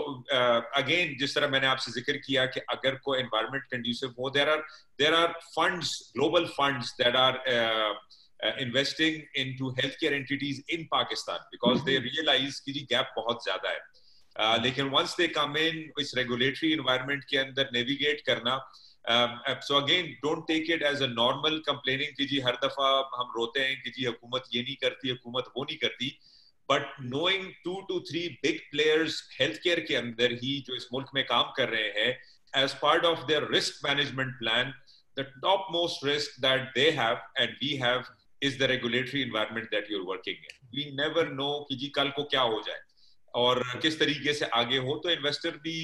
Speaker 5: again जिस तरह मैंने आपसे जिक्र किया कि अगर कोई एनवायरमेंट कंड्यूसिव हो there are there are funds global funds that are investing into health care entities in Pakistan because they realise कि जी गैप बहुत ज़्यादा है। Uh, लेकिन वंस दे कम इन इस रेगुलेटरी इन्वायरमेंट के अंदर नेविगेट करना so again don't take it as a normal complaining कि जी हर दफ़ा हम रोते हैं कि जी हुकूमत ये नहीं करती हुकूमत वो नहीं करती। But knowing two to three big players health care के अंदर ही जो इस मुल्क में काम कर रहे हैं as part of their risk management plan the top most risk that they have and we have is the regulatory environment that you're working in we never know कि जी कल को क्या हो जाए। और किस तरीके से आगे हो तो इन्वेस्टर भी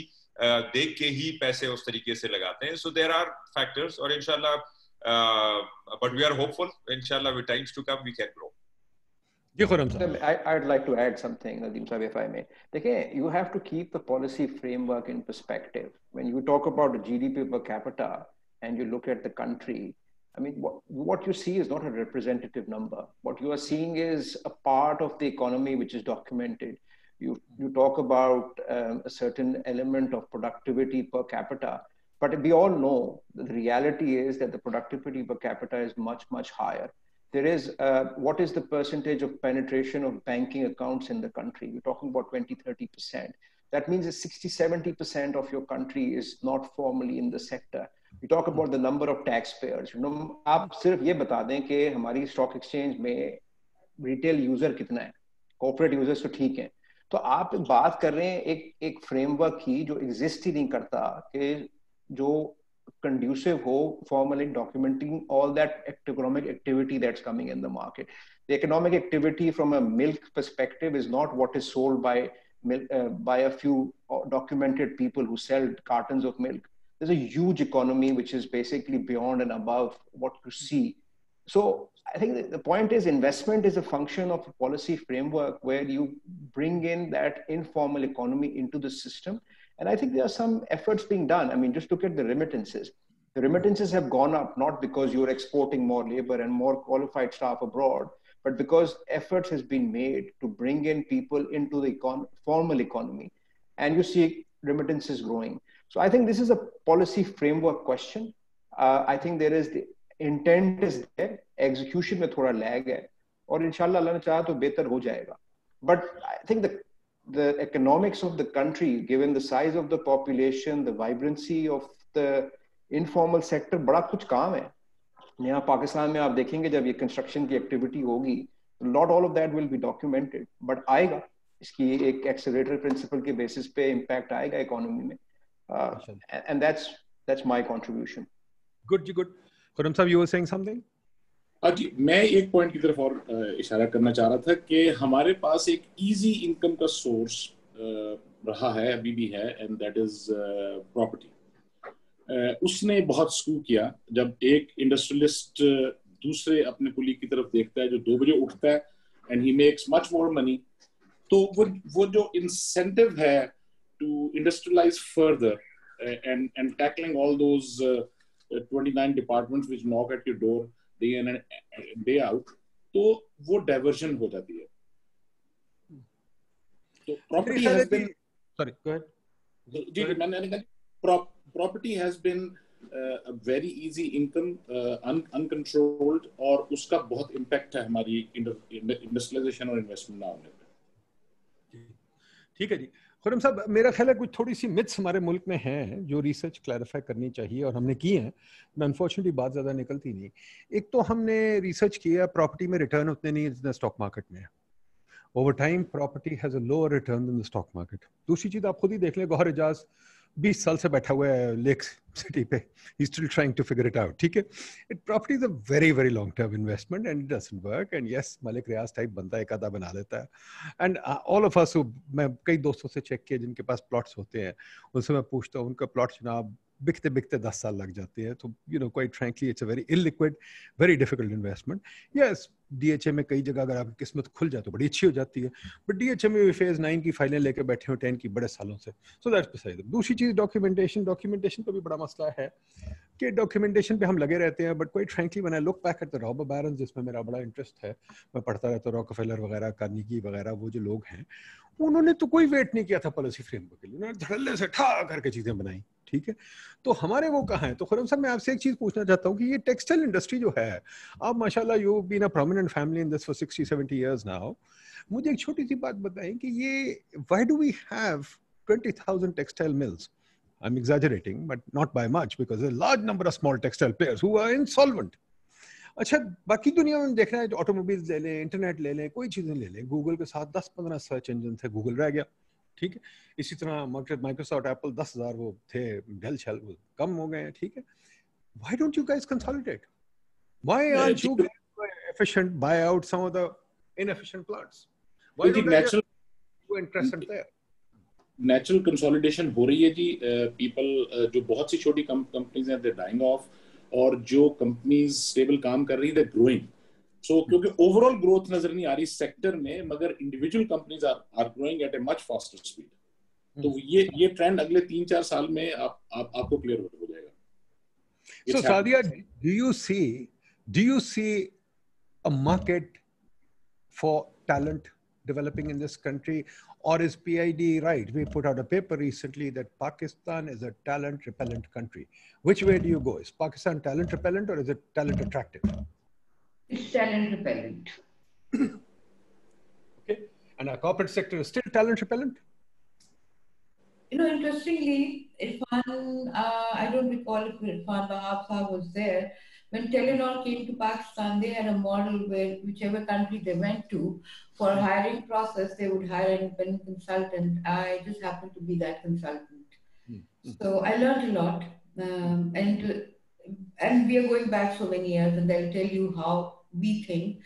Speaker 5: देख के ही पैसे उस तरीके से लगाते हैं। सो देर आर फैक्टर्स और इनशाला बट वी आर होपफुल इनशाला
Speaker 4: we times to come we can grow G D P per capita and you look at the I mean, what, what you see is not a representative number. What you are seeing is a part of the economy which is documented. You, you talk about um, a certain element of productivity per capita, but we all know the reality is that the productivity per capita is much, much higher there is uh, what is the percentage of penetration of banking accounts in the country You're talking about 20 30% that means that 60 70% of your country is not formally in the sector you talk about the number of tax payers आप सिर्फ़ ये बता दें कि हमारी stock exchange में retail user कितना है? कॉपरेट यूज़र्स तो ठीक है। तो आप बात कर रहे हैं एक एक फ्रेमवर्क की जो एग्जिस्ट ही नहीं करता कि जो कंड्यूसिव हो formal in documenting all that economic activity that's coming in the market the economic activity from a milk perspective is not what is sold by by a few documented people who sell carton of milk There's a huge economy which is basically beyond and above what you see. So I think the point is investment is a function of a policy framework where you bring in that informal economy into the system and I think there are some efforts being done. I mean, just look at the remittances. The remittances have gone up not because you're exporting more labor and more qualified staff abroad, but because efforts has been made to bring in people into the econ- formal economy. And you see remittances growing. So I think this is a policy framework question. Uh, I think there is the intent is there, execution में थोड़ा lag है, और इंशाल्लाह अल्लाह ने चाहा तो बेहतर हो जाएगा. But I think the the economics of the country, given the size of the population, the vibrancy of the informal sector, बड़ा कुछ काम है यहाँ पाकिस्तान में आप देखेंगे जब ये कंस्ट्रक्शन की एक्टिविटी होगी not all of that will be documented but आएगा इसकी एक एक्सेलरेटर प्रिंसिपल के बेसिस पे इम्पैक्ट आएगा इकोनॉमी में And that's that's my contribution
Speaker 1: good ji good Khurram sahab you were saying something
Speaker 7: जी मैं एक पॉइंट की तरफ़ और इशारा करना चाह रहा था कि हमारे पास एक इजी इनकम का सोर्स रहा है अभी भी है एंड दैट इज़ प्रॉपर्टी उसने बहुत स्कू किया जब एक इंडस्ट्रियलिस्ट दूसरे अपने कुली की तरफ़ देखता है जो दो बजे उठता है and he makes much more money तो वो वो जो इंसेंटिव है to industrialize further and and tackling all those 29 departments which knock at your door day in and day out तो वो डाइवर्जन हो जाती है। तो property has been
Speaker 1: sorry go ahead
Speaker 7: जी मैंने कहा property has been very easy income uncontrolled और उसका बहुत इम्पैक्ट है हमारी इंडस्ट्रियलाइजेशन और इन्वेस्टमेंट ना होने पे
Speaker 1: ठीक है जी। खुरम साहब, मेरा ख्याल है कुछ थोड़ी सी मिथ्स हमारे मुल्क में हैं जो रिसर्च क्लैरिफाई करनी चाहिए और हमने की हैं अनफॉर्चुनेटली बात ज़्यादा निकलती नहीं। एक तो हमने रिसर्च किया प्रॉपर्टी में रिटर्न उतने नहीं जितने स्टॉक मार्केट में over time property has a lower return in the stock market दूसरी चीज़ आप खुद ही देख लें गौर एजाज बीस साल से बैठा हुआ है लेक सिटी पे। He still trying to figure it out ठीक है? It property is a very very long term investment and it doesn't work and yes Malik Riaz type बनता है एक आधा बना लेता है। एंड ऑल ऑफ़ अस मैं कई दोस्तों से चेक किया जिनके पास प्लॉट्स होते हैं, उनसे मैं पूछता हूँ, उनका प्लॉट जनाब बिकते बिकते दस साल लग जाते हैं। तो you know quite frankly it's a very illiquid very difficult investment yes DHA में कई जगह अगर आपकी किस्मत खुल जाए तो बड़ी अच्छी हो जाती है। बट डीएचए में भी फ़ेज़ नाइन की फाइलें लेके बैठे हो टेन की बड़े सालों से। सो दैट्स दूसरी चीज़ डॉक्यूमेंटेशन डॉक्यूमेंटेशन का भी बड़ा मसला है। कि डॉक्यूमेंटेशन पे हम लगे रहते हैं बट क्वाइट फ्रेंकली मैंने look back at the robber baron जिसमें मेरा बड़ा इंटरेस्ट है, मैं पढ़ता रहता हूँ रॉकफेलर वगैरह कार्निकी वगैरह, वो जो लोग हैं, उन्होंने तो कोई वेट नहीं किया था पॉलिसी फ्रेमवर्क के लिए। उन्होंने धड़ल्ले से ठा करके चीज़ें बनाई, ठीक है? तो हमारे वो कहाँ है? तो खुरम साहब, मैं आपसे एक चीज़ पूछना चाहता हूँ कि ये टेक्सटाइल इंडस्ट्री जो है, आप माशाल्लाह you been a prominent family in this for 60 70 years now मुझे एक छोटी सी बात बताएँ कि ये why do we have 20000 textile mills I'm exaggerating, but not by much because a large number of small textile players who are insolvent. अच्छा बाकी दुनिया में देख रहे हैं ले लें इंटरनेट ले लें कोई चीज़ें ले लें। गूगल के साथ 10-15 सर्च इंजन थे गूगल रह गया। ठीक है? इसी तरह माइक्रोसॉफ्ट एप्पल 10,000 वो थे डेल छल वो कम हो गए ठीक है? Why don't you guys consolidate why are you efficient buy out some of the inefficient plants why
Speaker 7: do
Speaker 1: you interested there
Speaker 7: natural consolidation हो रही है जी पीपल uh, जो बहुत सी छोटी कंपनीज़ हैं दे डाइंग ऑफ़ और जो कंपनीज़ स्टेबल काम कर रही है ग्रोइंग सो क्योंकि ओवरऑल ग्रोथ नज़र नहीं आ रही सेक्टर में मगर individual companies are are growing at a much faster speed तो. ये ये ट्रेंड अगले तीन चार साल में आप, आप आपको क्लियर हो जाएगा।
Speaker 1: So Sadia, do you see do you see a market for talent developing in this country? Or is PIDE right? We put out a paper recently that Pakistan is a talent repellent country. Which way do you go? Is Pakistan talent repellent or is it talent attractive?
Speaker 6: It's talent repellent.
Speaker 1: okay. And our corporate sector is still talent repellent?
Speaker 6: You know, interestingly, Irfan, uh, I don't recall if Irfan Wahab was there. When Telenor came to Pakistan, they had a model where whichever country they went to, for a hiring process, they would hire an independent consultant. I just happened to be that consultant. Mm-hmm. So I learned a lot. Um, and and we are going back so many years, and they'll tell you how we think.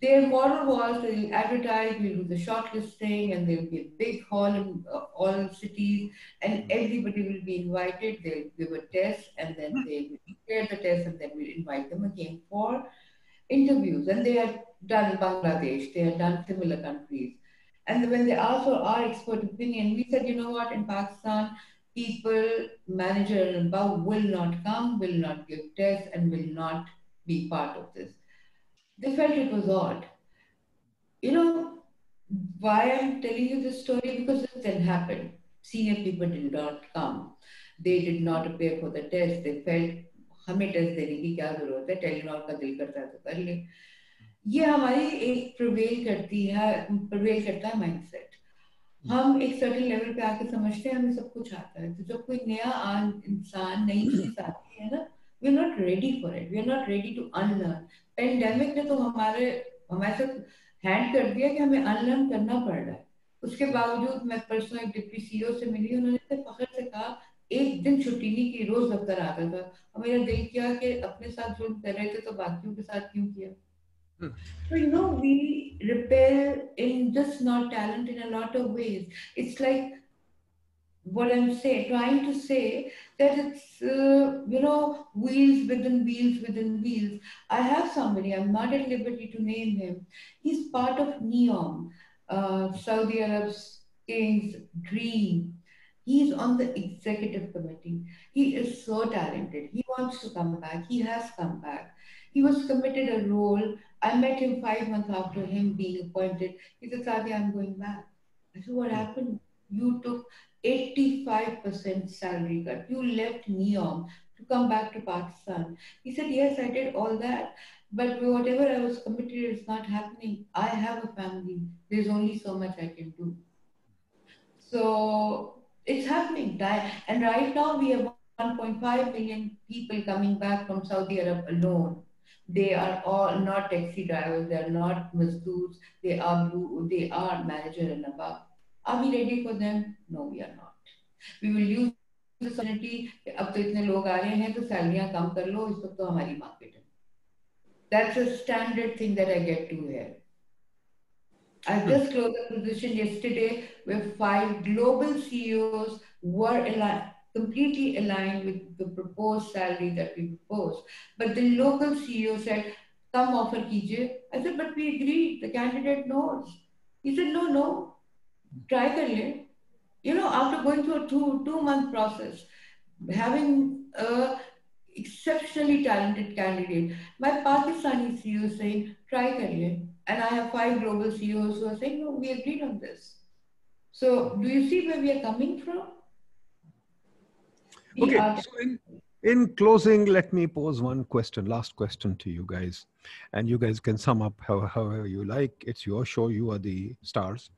Speaker 6: Their model was they'll advertise, we'll do the shortlisting, and there'll be a big hall in uh, all cities, and everybody will be invited. They'll give a test, and then they will prepare the test, and then we'll invite them again for interviews. And they had done Bangladesh, they had done similar countries. And when they asked for our expert opinion, we said, you know what, in Pakistan, people, manager and above will not come, will not give tests, and will not be part of this. They felt it was odd. You know, why I'm telling you this story? Because this then happened. Senior people did not come. They did not appear for the test. They felt हमें test देने की क्या ज़रूरत है Telenor का दिल करता है तो कर ले ये हमारी एक प्रवेल करती है प्रवेल करता है माइंडसेट हम एक सर्टन लेवल पे आके समझते हैं हमें सब कुछ आता है तो जब कोई नया इंसान नई चीज़ आती है ना ready for it we are not ready to unlearn pandemic ने तो हमारे हमारे साथ हैंड कर दिया कि हमें अनलर्न करना पड़ रहा है। उसके बावजूद मैं परसों एक डिप्टी सीईओ से मिली उन्होंने फखर से कहा एक दिन छुट्टी नहीं की रोज दफ्तर आता था। और मेरा दिल किया कि अपने साथ जुल्म कर रहे थे तो बाकियों के साथ क्यों किया? Hmm. So, you know, we repair in just not talent in a lot of ways. It's like what I'm saying, trying to say that it's, uh, you know, wheels within wheels within wheels. I have somebody, I'm not at liberty to name him. He's part of NEOM, uh, Saudi Arab's king's dream. He's on the executive committee. He is so talented. He wants to come back. He has come back. He was committed a role I met him five months after him being appointed. He said, Sadia, I'm going back. I said, what happened? You took 85% salary cut. You left NEOM to come back to Pakistan. He said, Yes, I did all that. But whatever I was committed it's not happening. I have a family. There's only so much I can do. So it's happening. And right now we have 1.5 million people coming back from Saudi Arab alone. They are all not taxi drivers. They are not mazdoors. They are they are manager and above. Are we ready for them? No, we are not. We will use the opportunity. अब तो इतने लोग आ रहे हैं तो सैलरियां कम कर लो इस वक्त तो हमारी मार्केट है that's a standard thing that I get to hear. I hmm. just closed a position yesterday where five global CEOs were aligned, completely aligned with the proposed salary that we proposed. But the local CEO said, come offer kijiye. I said, but we agreed. The candidate knows. He said, no, no, try kariye. You know, after going through a two, two month process, having a exceptionally talented candidate. My Pakistani CEO is saying, try career. And I have five global CEOs who are saying, no, we agreed on this. So do you see where we are coming from?
Speaker 1: We okay, are- so in, in closing, let me pose one question, last question to you guys. And you guys can sum up however, however you like. It's your show, you are the stars.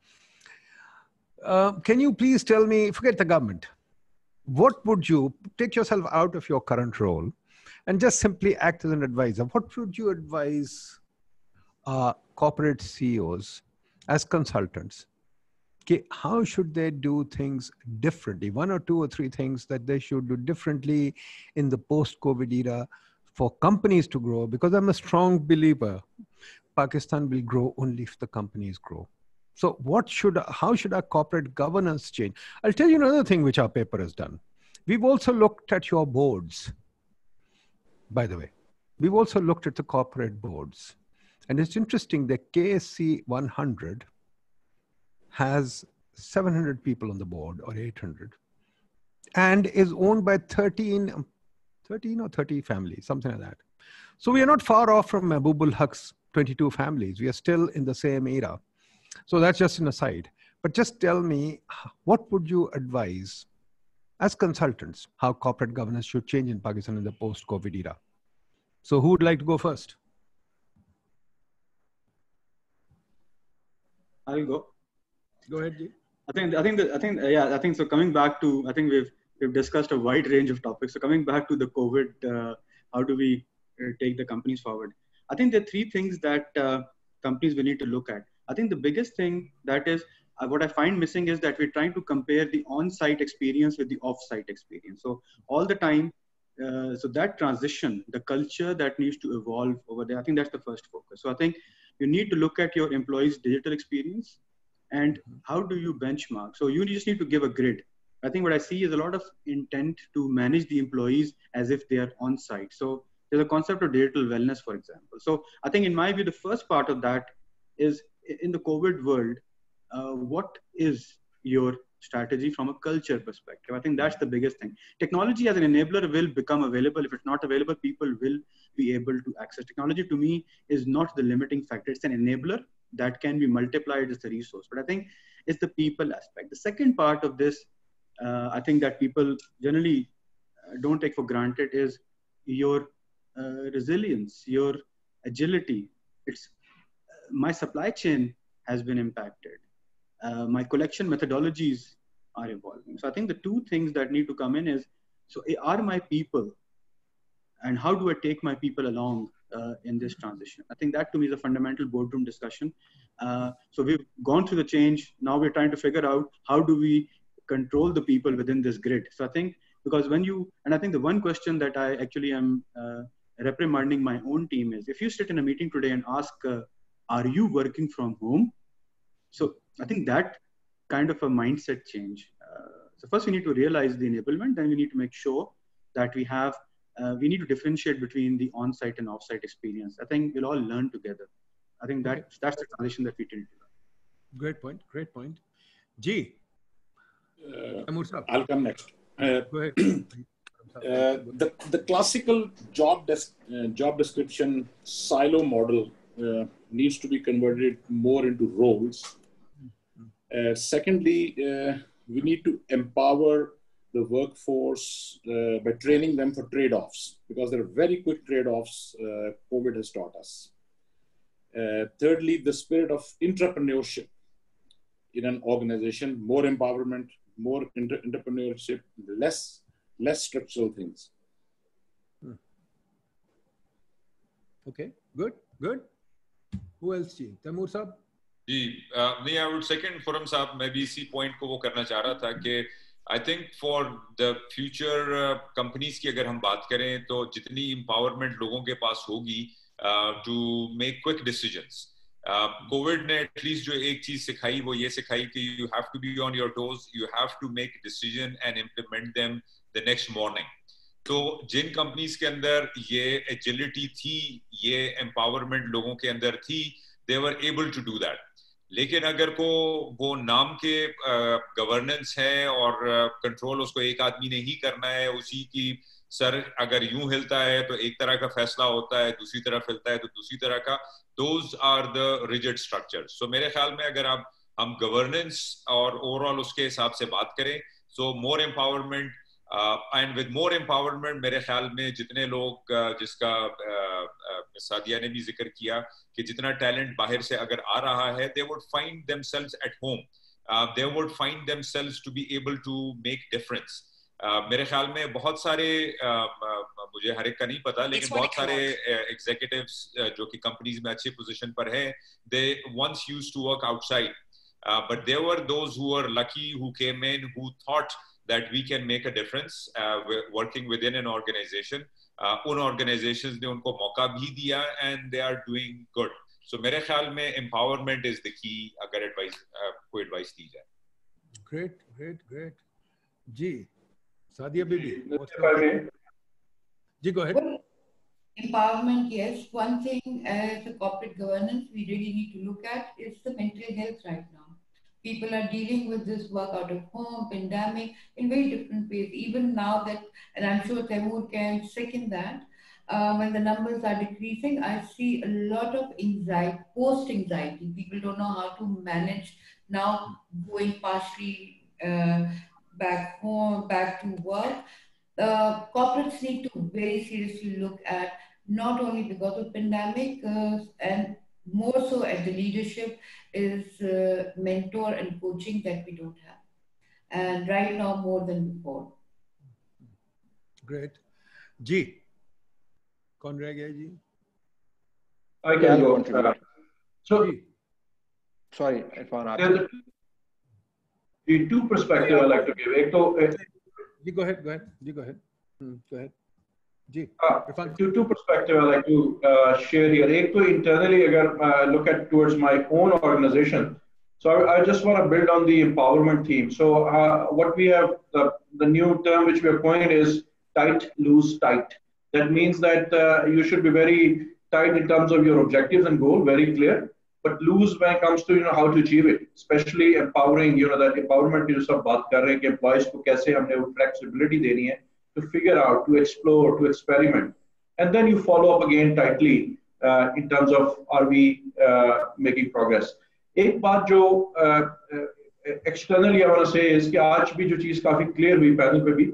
Speaker 1: Uh, can you please tell me, forget the government, what would you take yourself out of your current role and just simply act as an advisor? What would you advise uh, corporate CEOs as consultants? Okay, how should they do things differently? One or two or three things that they should do differently in the post COVID era for companies to grow, because I'm a strong believer Pakistan will grow only if the companies grow. So what should, how should our corporate governance change? I'll tell you another thing which our paper has done. We've also looked at your boards, by the way. We've also looked at the corporate boards. And it's interesting that KSE 100 has 700 people on the board or 800 and is owned by 13, 13 or 30 families, something like that. So we are not far off from Mahbubul Haq's 22 families. We are still in the same era. So that's just an aside. But just tell me, what would you advise as consultants how corporate governance should change in Pakistan in the post-COVID era? So who would like to go first?
Speaker 3: I'll go.
Speaker 1: Go ahead, G.
Speaker 3: I think I think I think yeah I think so. Coming back to I think we've we've discussed a wide range of topics. So coming back to the COVID, uh, how do we uh, take the companies forward? I think there are three things that uh, companies will need to look at. I think the biggest thing that is uh, what I find missing is that we're trying to compare the on-site experience with the off-site experience. So all the time, uh, so that transition, the culture that needs to evolve over there, I think that's the first focus. So I think you need to look at your employees' digital experience and how do you benchmark. So you just need to give a grid. I think what I see is a lot of intent to manage the employees as if they are on site. So there's a concept of digital wellness, for example. So I think in my view, the first part of that is in the COVID world, uh, what is your strategy from a culture perspective? I think that's the biggest thing. Technology as an enabler will become available. If it's not available, people will be able to access. Technology to me is not the limiting factor. It's an enabler that can be multiplied as a resource. But I think it's the people aspect. The second part of this, uh, I think that people generally uh, don't take for granted is your uh, resilience, your agility. It's my supply chain has been impacted. Uh, my collection methodologies are evolving. So I think the two things that need to come in is, so are my people and how do I take my people along uh, in this transition? I think that to me is a fundamental boardroom discussion. Uh, so we've gone through the change. Now we're trying to figure out how do we control the people within this grid. So I think because when you, and I think the one question that I actually am uh, reprimanding my own team is if you sit in a meeting today and ask uh, are you working from home? So i think that kind of a mindset change. Uh, so first we need to realize the enablement then we need to make sure that we have uh, we need to differentiate between the on-site and off-site experience. I think we'll all learn together. I think that that's the transition that we need to do
Speaker 1: great point great point. G
Speaker 7: uh, i'll come next. Uh, Go ahead. Uh, the, the classical job, des- uh, job description silo model uh, needs to be converted more into roles. Uh, secondly, uh, we need to empower the workforce uh, by training them for trade-offs because there are very quick trade-offs uh, COVID has taught us. Thirdly, the spirit of entrepreneurship in an organization, more empowerment, more entrepreneurship, less less structural things. Hmm.
Speaker 1: Okay, good, good. Who else? Ji? Taimur sahab?
Speaker 5: जी नहीं आई would second forum साहब मैं भी इसी point को वो करना चाह रहा था I think for the future companies की अगर हम बात करें तो जितनी एम्पावरमेंट लोगों के पास होगी to make quick decisions Covid ने एटलीस्ट जो एक चीज़ सिखाई, वो ये सिखाई कि you have to be on your toes you have to make decision and implement them the next morning तो जिन कंपनीज़ के अंदर ये एजिलिटी थी, ये एम्पावरमेंट लोगों के अंदर थी they were able to do that लेकिन अगर को वो नाम के गवर्नेंस है और कंट्रोल उसको एक आदमी ने ही करना है, उसी की सर अगर यूँ हिलता है तो एक तरह का फैसला होता है, दूसरी तरफ़ हिलता है तो दूसरी तरह का those are the rigid structure so मेरे ख्याल में अगर आप, हम गवर्नेंस और ओवरऑल उसके हिसाब से बात करें so more empowerment and with more empowerment मेरे ख्याल में जितने लोग uh, जिसका सादिया ने भी ज़िक्र किया कि जितना टैलेंट बाहर से अगर आ रहा है they would find themselves at home they would find themselves to be able to make difference मेरे ख्याल में बहुत सारे uh, मुझे हर एक का नहीं पता लेकिन बहुत सारे एग्जीक्यूटिव्स uh, जो कि कंपनीज़ में अच्छी पोजीशन पर है they once used to work outside but there were those who were lucky who came in who thought that we can make a difference uh, working within an organization uh, उन organisations ने उनको मौका भी दिया and they are doing good so मेरे ख्याल में empowerment is the key अगर एडवाइस uh, कोई एडवाइस दी जाए
Speaker 1: great great great ji Sadia Bibi ji go ahead
Speaker 6: empowerment yes one thing as a corporate governance we really need to look at is the mental health right now people are dealing with this work out of home, pandemic, in very different ways. Even now that, and I'm sure Taimur can second that, uh, when the numbers are decreasing, I see a lot of anxiety, post-anxiety. People don't know how to manage now going partially uh, back home, back to work. Uh, corporates need to very seriously look at not only because of pandemic uh, and more so at the leadership is uh, mentor and coaching that we don't have. And right now, more than before.
Speaker 1: Great. G. Conrad G.
Speaker 2: I can go. Uh, so, G.
Speaker 4: sorry, Irfan.
Speaker 2: The two perspectives I like to give. Ek to, uh,
Speaker 1: you go ahead, go ahead. You go ahead. Hmm, go ahead.
Speaker 2: Uh, two, two perspective I like to uh, share here. Ek to internally, agar uh, look at towards my own organization. So I, I just want to build on the empowerment theme. So uh, what we have, the, the new term which we are coined is tight, loose, tight. That means that uh, you should be very tight in terms of your objectives and goal, very clear, but loose when it comes to you know how to achieve it. Especially empowering, you know that empowerment की जो सब बात कर रहे हैं कि employees को कैसे हमने वो flexibility देनी है to figure out, to explore, to experiment. And then you follow up again tightly uh, in terms of are we uh, making progress. एक बात जो externally I want say is कि आज भी जो चीज काफी क्लियर हुई पैनल पे भी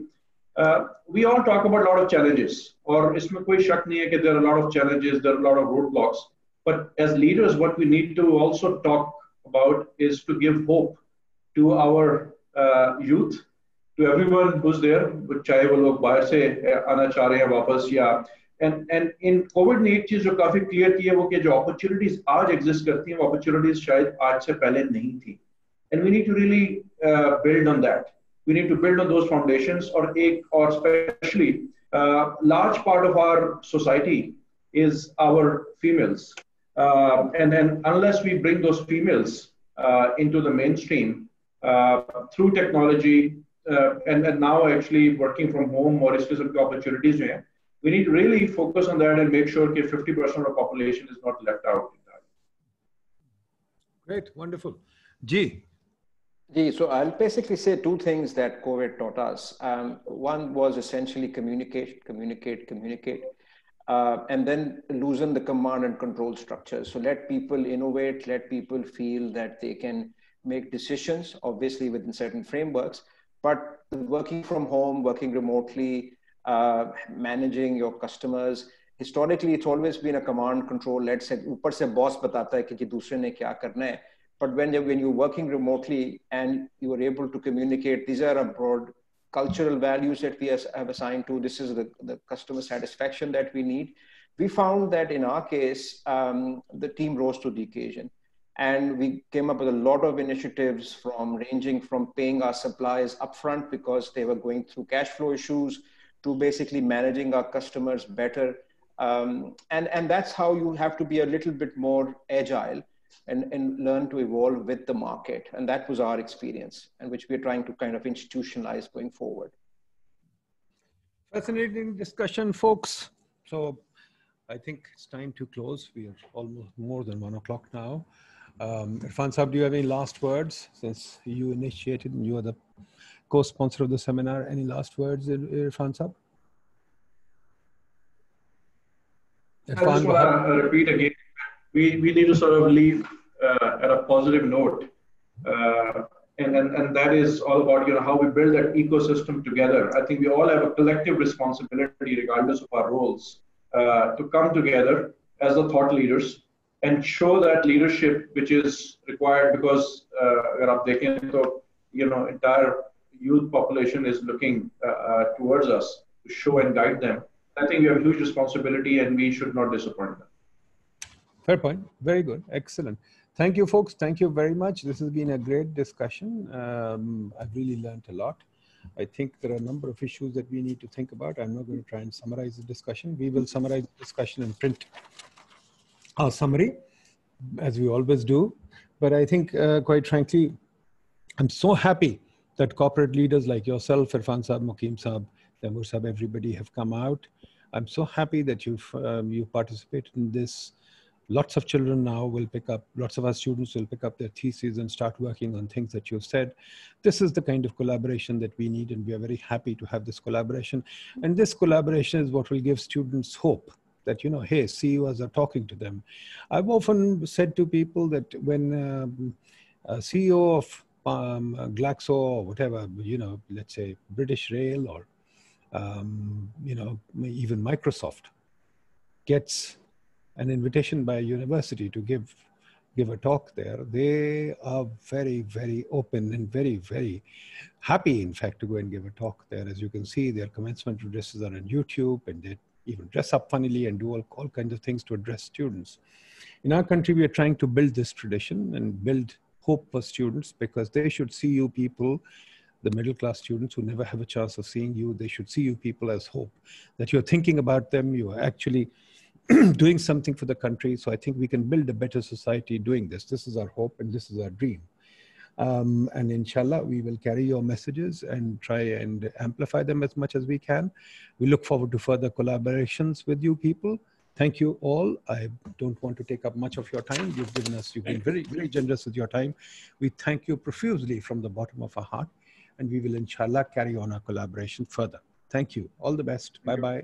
Speaker 2: we all talk about lot of challenges और इसमें कोई शक नहीं है कि there are lot of challenges there are lot of roadblocks but as leaders what we need to also talk about is to give hope to our uh, youth to everyone who's there, चाहे वो लोग बाहर से आना चाह रहे हैं वापस या एंड एंड इन कोविड ने एक चीज जो काफी क्लियर की है वो कि जो अपॉर्चुनिटीज आज एग्जिस्ट करती हैं वो अपॉर्चुनिटीज शायद आज से पहले नहीं थी and we need to really build on that we need to build on those foundations और एक और specially large part of our society is our females uh, and then unless we bring those females uh, into the mainstream uh, through technology uh, and, and now actually working from home or specific opportunities we need to really focus on that and make sure that 50% of the population is not left out
Speaker 1: Great, wonderful. G.
Speaker 4: G, so I'll basically say two things that COVID taught us. Um, one was essentially communicate, communicate, communicate, uh, and then loosen the command and control structures. So let people innovate, let people feel that they can make decisions, obviously within certain frameworks, but working from home, working remotely, uh, managing your customers, historically it's always been a command control led से ऊपर से boss बताता है कि दूसरे ने क्या करना है but when you when you're working remotely and you are able to communicate these are a broad cultural values that we have assigned to this is the, the customer satisfaction that we need we found that in our case um, the team rose to the occasion and we came up with a lot of initiatives from ranging from paying our suppliers upfront because they were going through cash flow issues to basically managing our customers better um, and, and that's how you have to be a little bit more agile and, and learn to evolve with the market. And that was our experience, and which we're trying to kind of institutionalize going forward.
Speaker 1: Fascinating discussion, folks. So I think it's time to close. We are almost more than one o'clock now. Um, Irfan Saab, do you have any last words since you initiated and you are the co-sponsor of the seminar? Any last words, Irfan Saab?
Speaker 2: I just want to repeat again. We, we need to sort of leave uh, at a positive note. Uh, and, and, and that is all about you know how we build that ecosystem together. I think we all have a collective responsibility, regardless of our roles, uh, to come together as the thought leaders and show that leadership which is required because uh, you know entire youth population is looking uh, uh, towards us to show and guide them I think we have a huge responsibility and we should not disappoint them.
Speaker 1: Fair point. Very good. Excellent. Thank you, folks. Thank you very much. This has been a great discussion. Um, I've really learned a lot. I think there are a number of issues that we need to think about. I'm not going to try and summarize the discussion. We will summarize the discussion in print our summary, as we always do. But I think, uh, quite frankly, I'm so happy that corporate leaders like yourself, Irfan Saab, Mukim Saab, Taimur Saab, everybody have come out. I'm so happy that you've um, you participated in this. Lots of children now will pick up, lots of our students will pick up their theses and start working on things that you've said. This is the kind of collaboration that we need, and we are very happy to have this collaboration. And this collaboration is what will give students hope that, you know, hey, CEOs are talking to them. I've often said to people that when um, a CEO of um, Glaxo or whatever, you know, let's say British Rail or um, you know, even Microsoft gets an invitation by a university to give give a talk there, they are very, very open and very, very happy, in fact, to go and give a talk there. As you can see, their commencement addresses are on YouTube and they even dress up funnily and do all, all kinds of things to address students. In our country, we are trying to build this tradition and build hope for students because they should see you people the middle class students who never have a chance of seeing you, they should see you people as hope, that you're thinking about them, you are actually doing something for the country. So I think we can build a better society doing this. This is our hope and this is our dream. Um, and inshallah, we will carry your messages and try and amplify them as much as we can. We look forward to further collaborations with you people. Thank you all. I don't want to take up much of your time. You've given us, you've been very, very generous with your time. We thank you profusely from the bottom of our heart and we will inshallah carry on our collaboration further. Thank you. All the best. Bye-bye.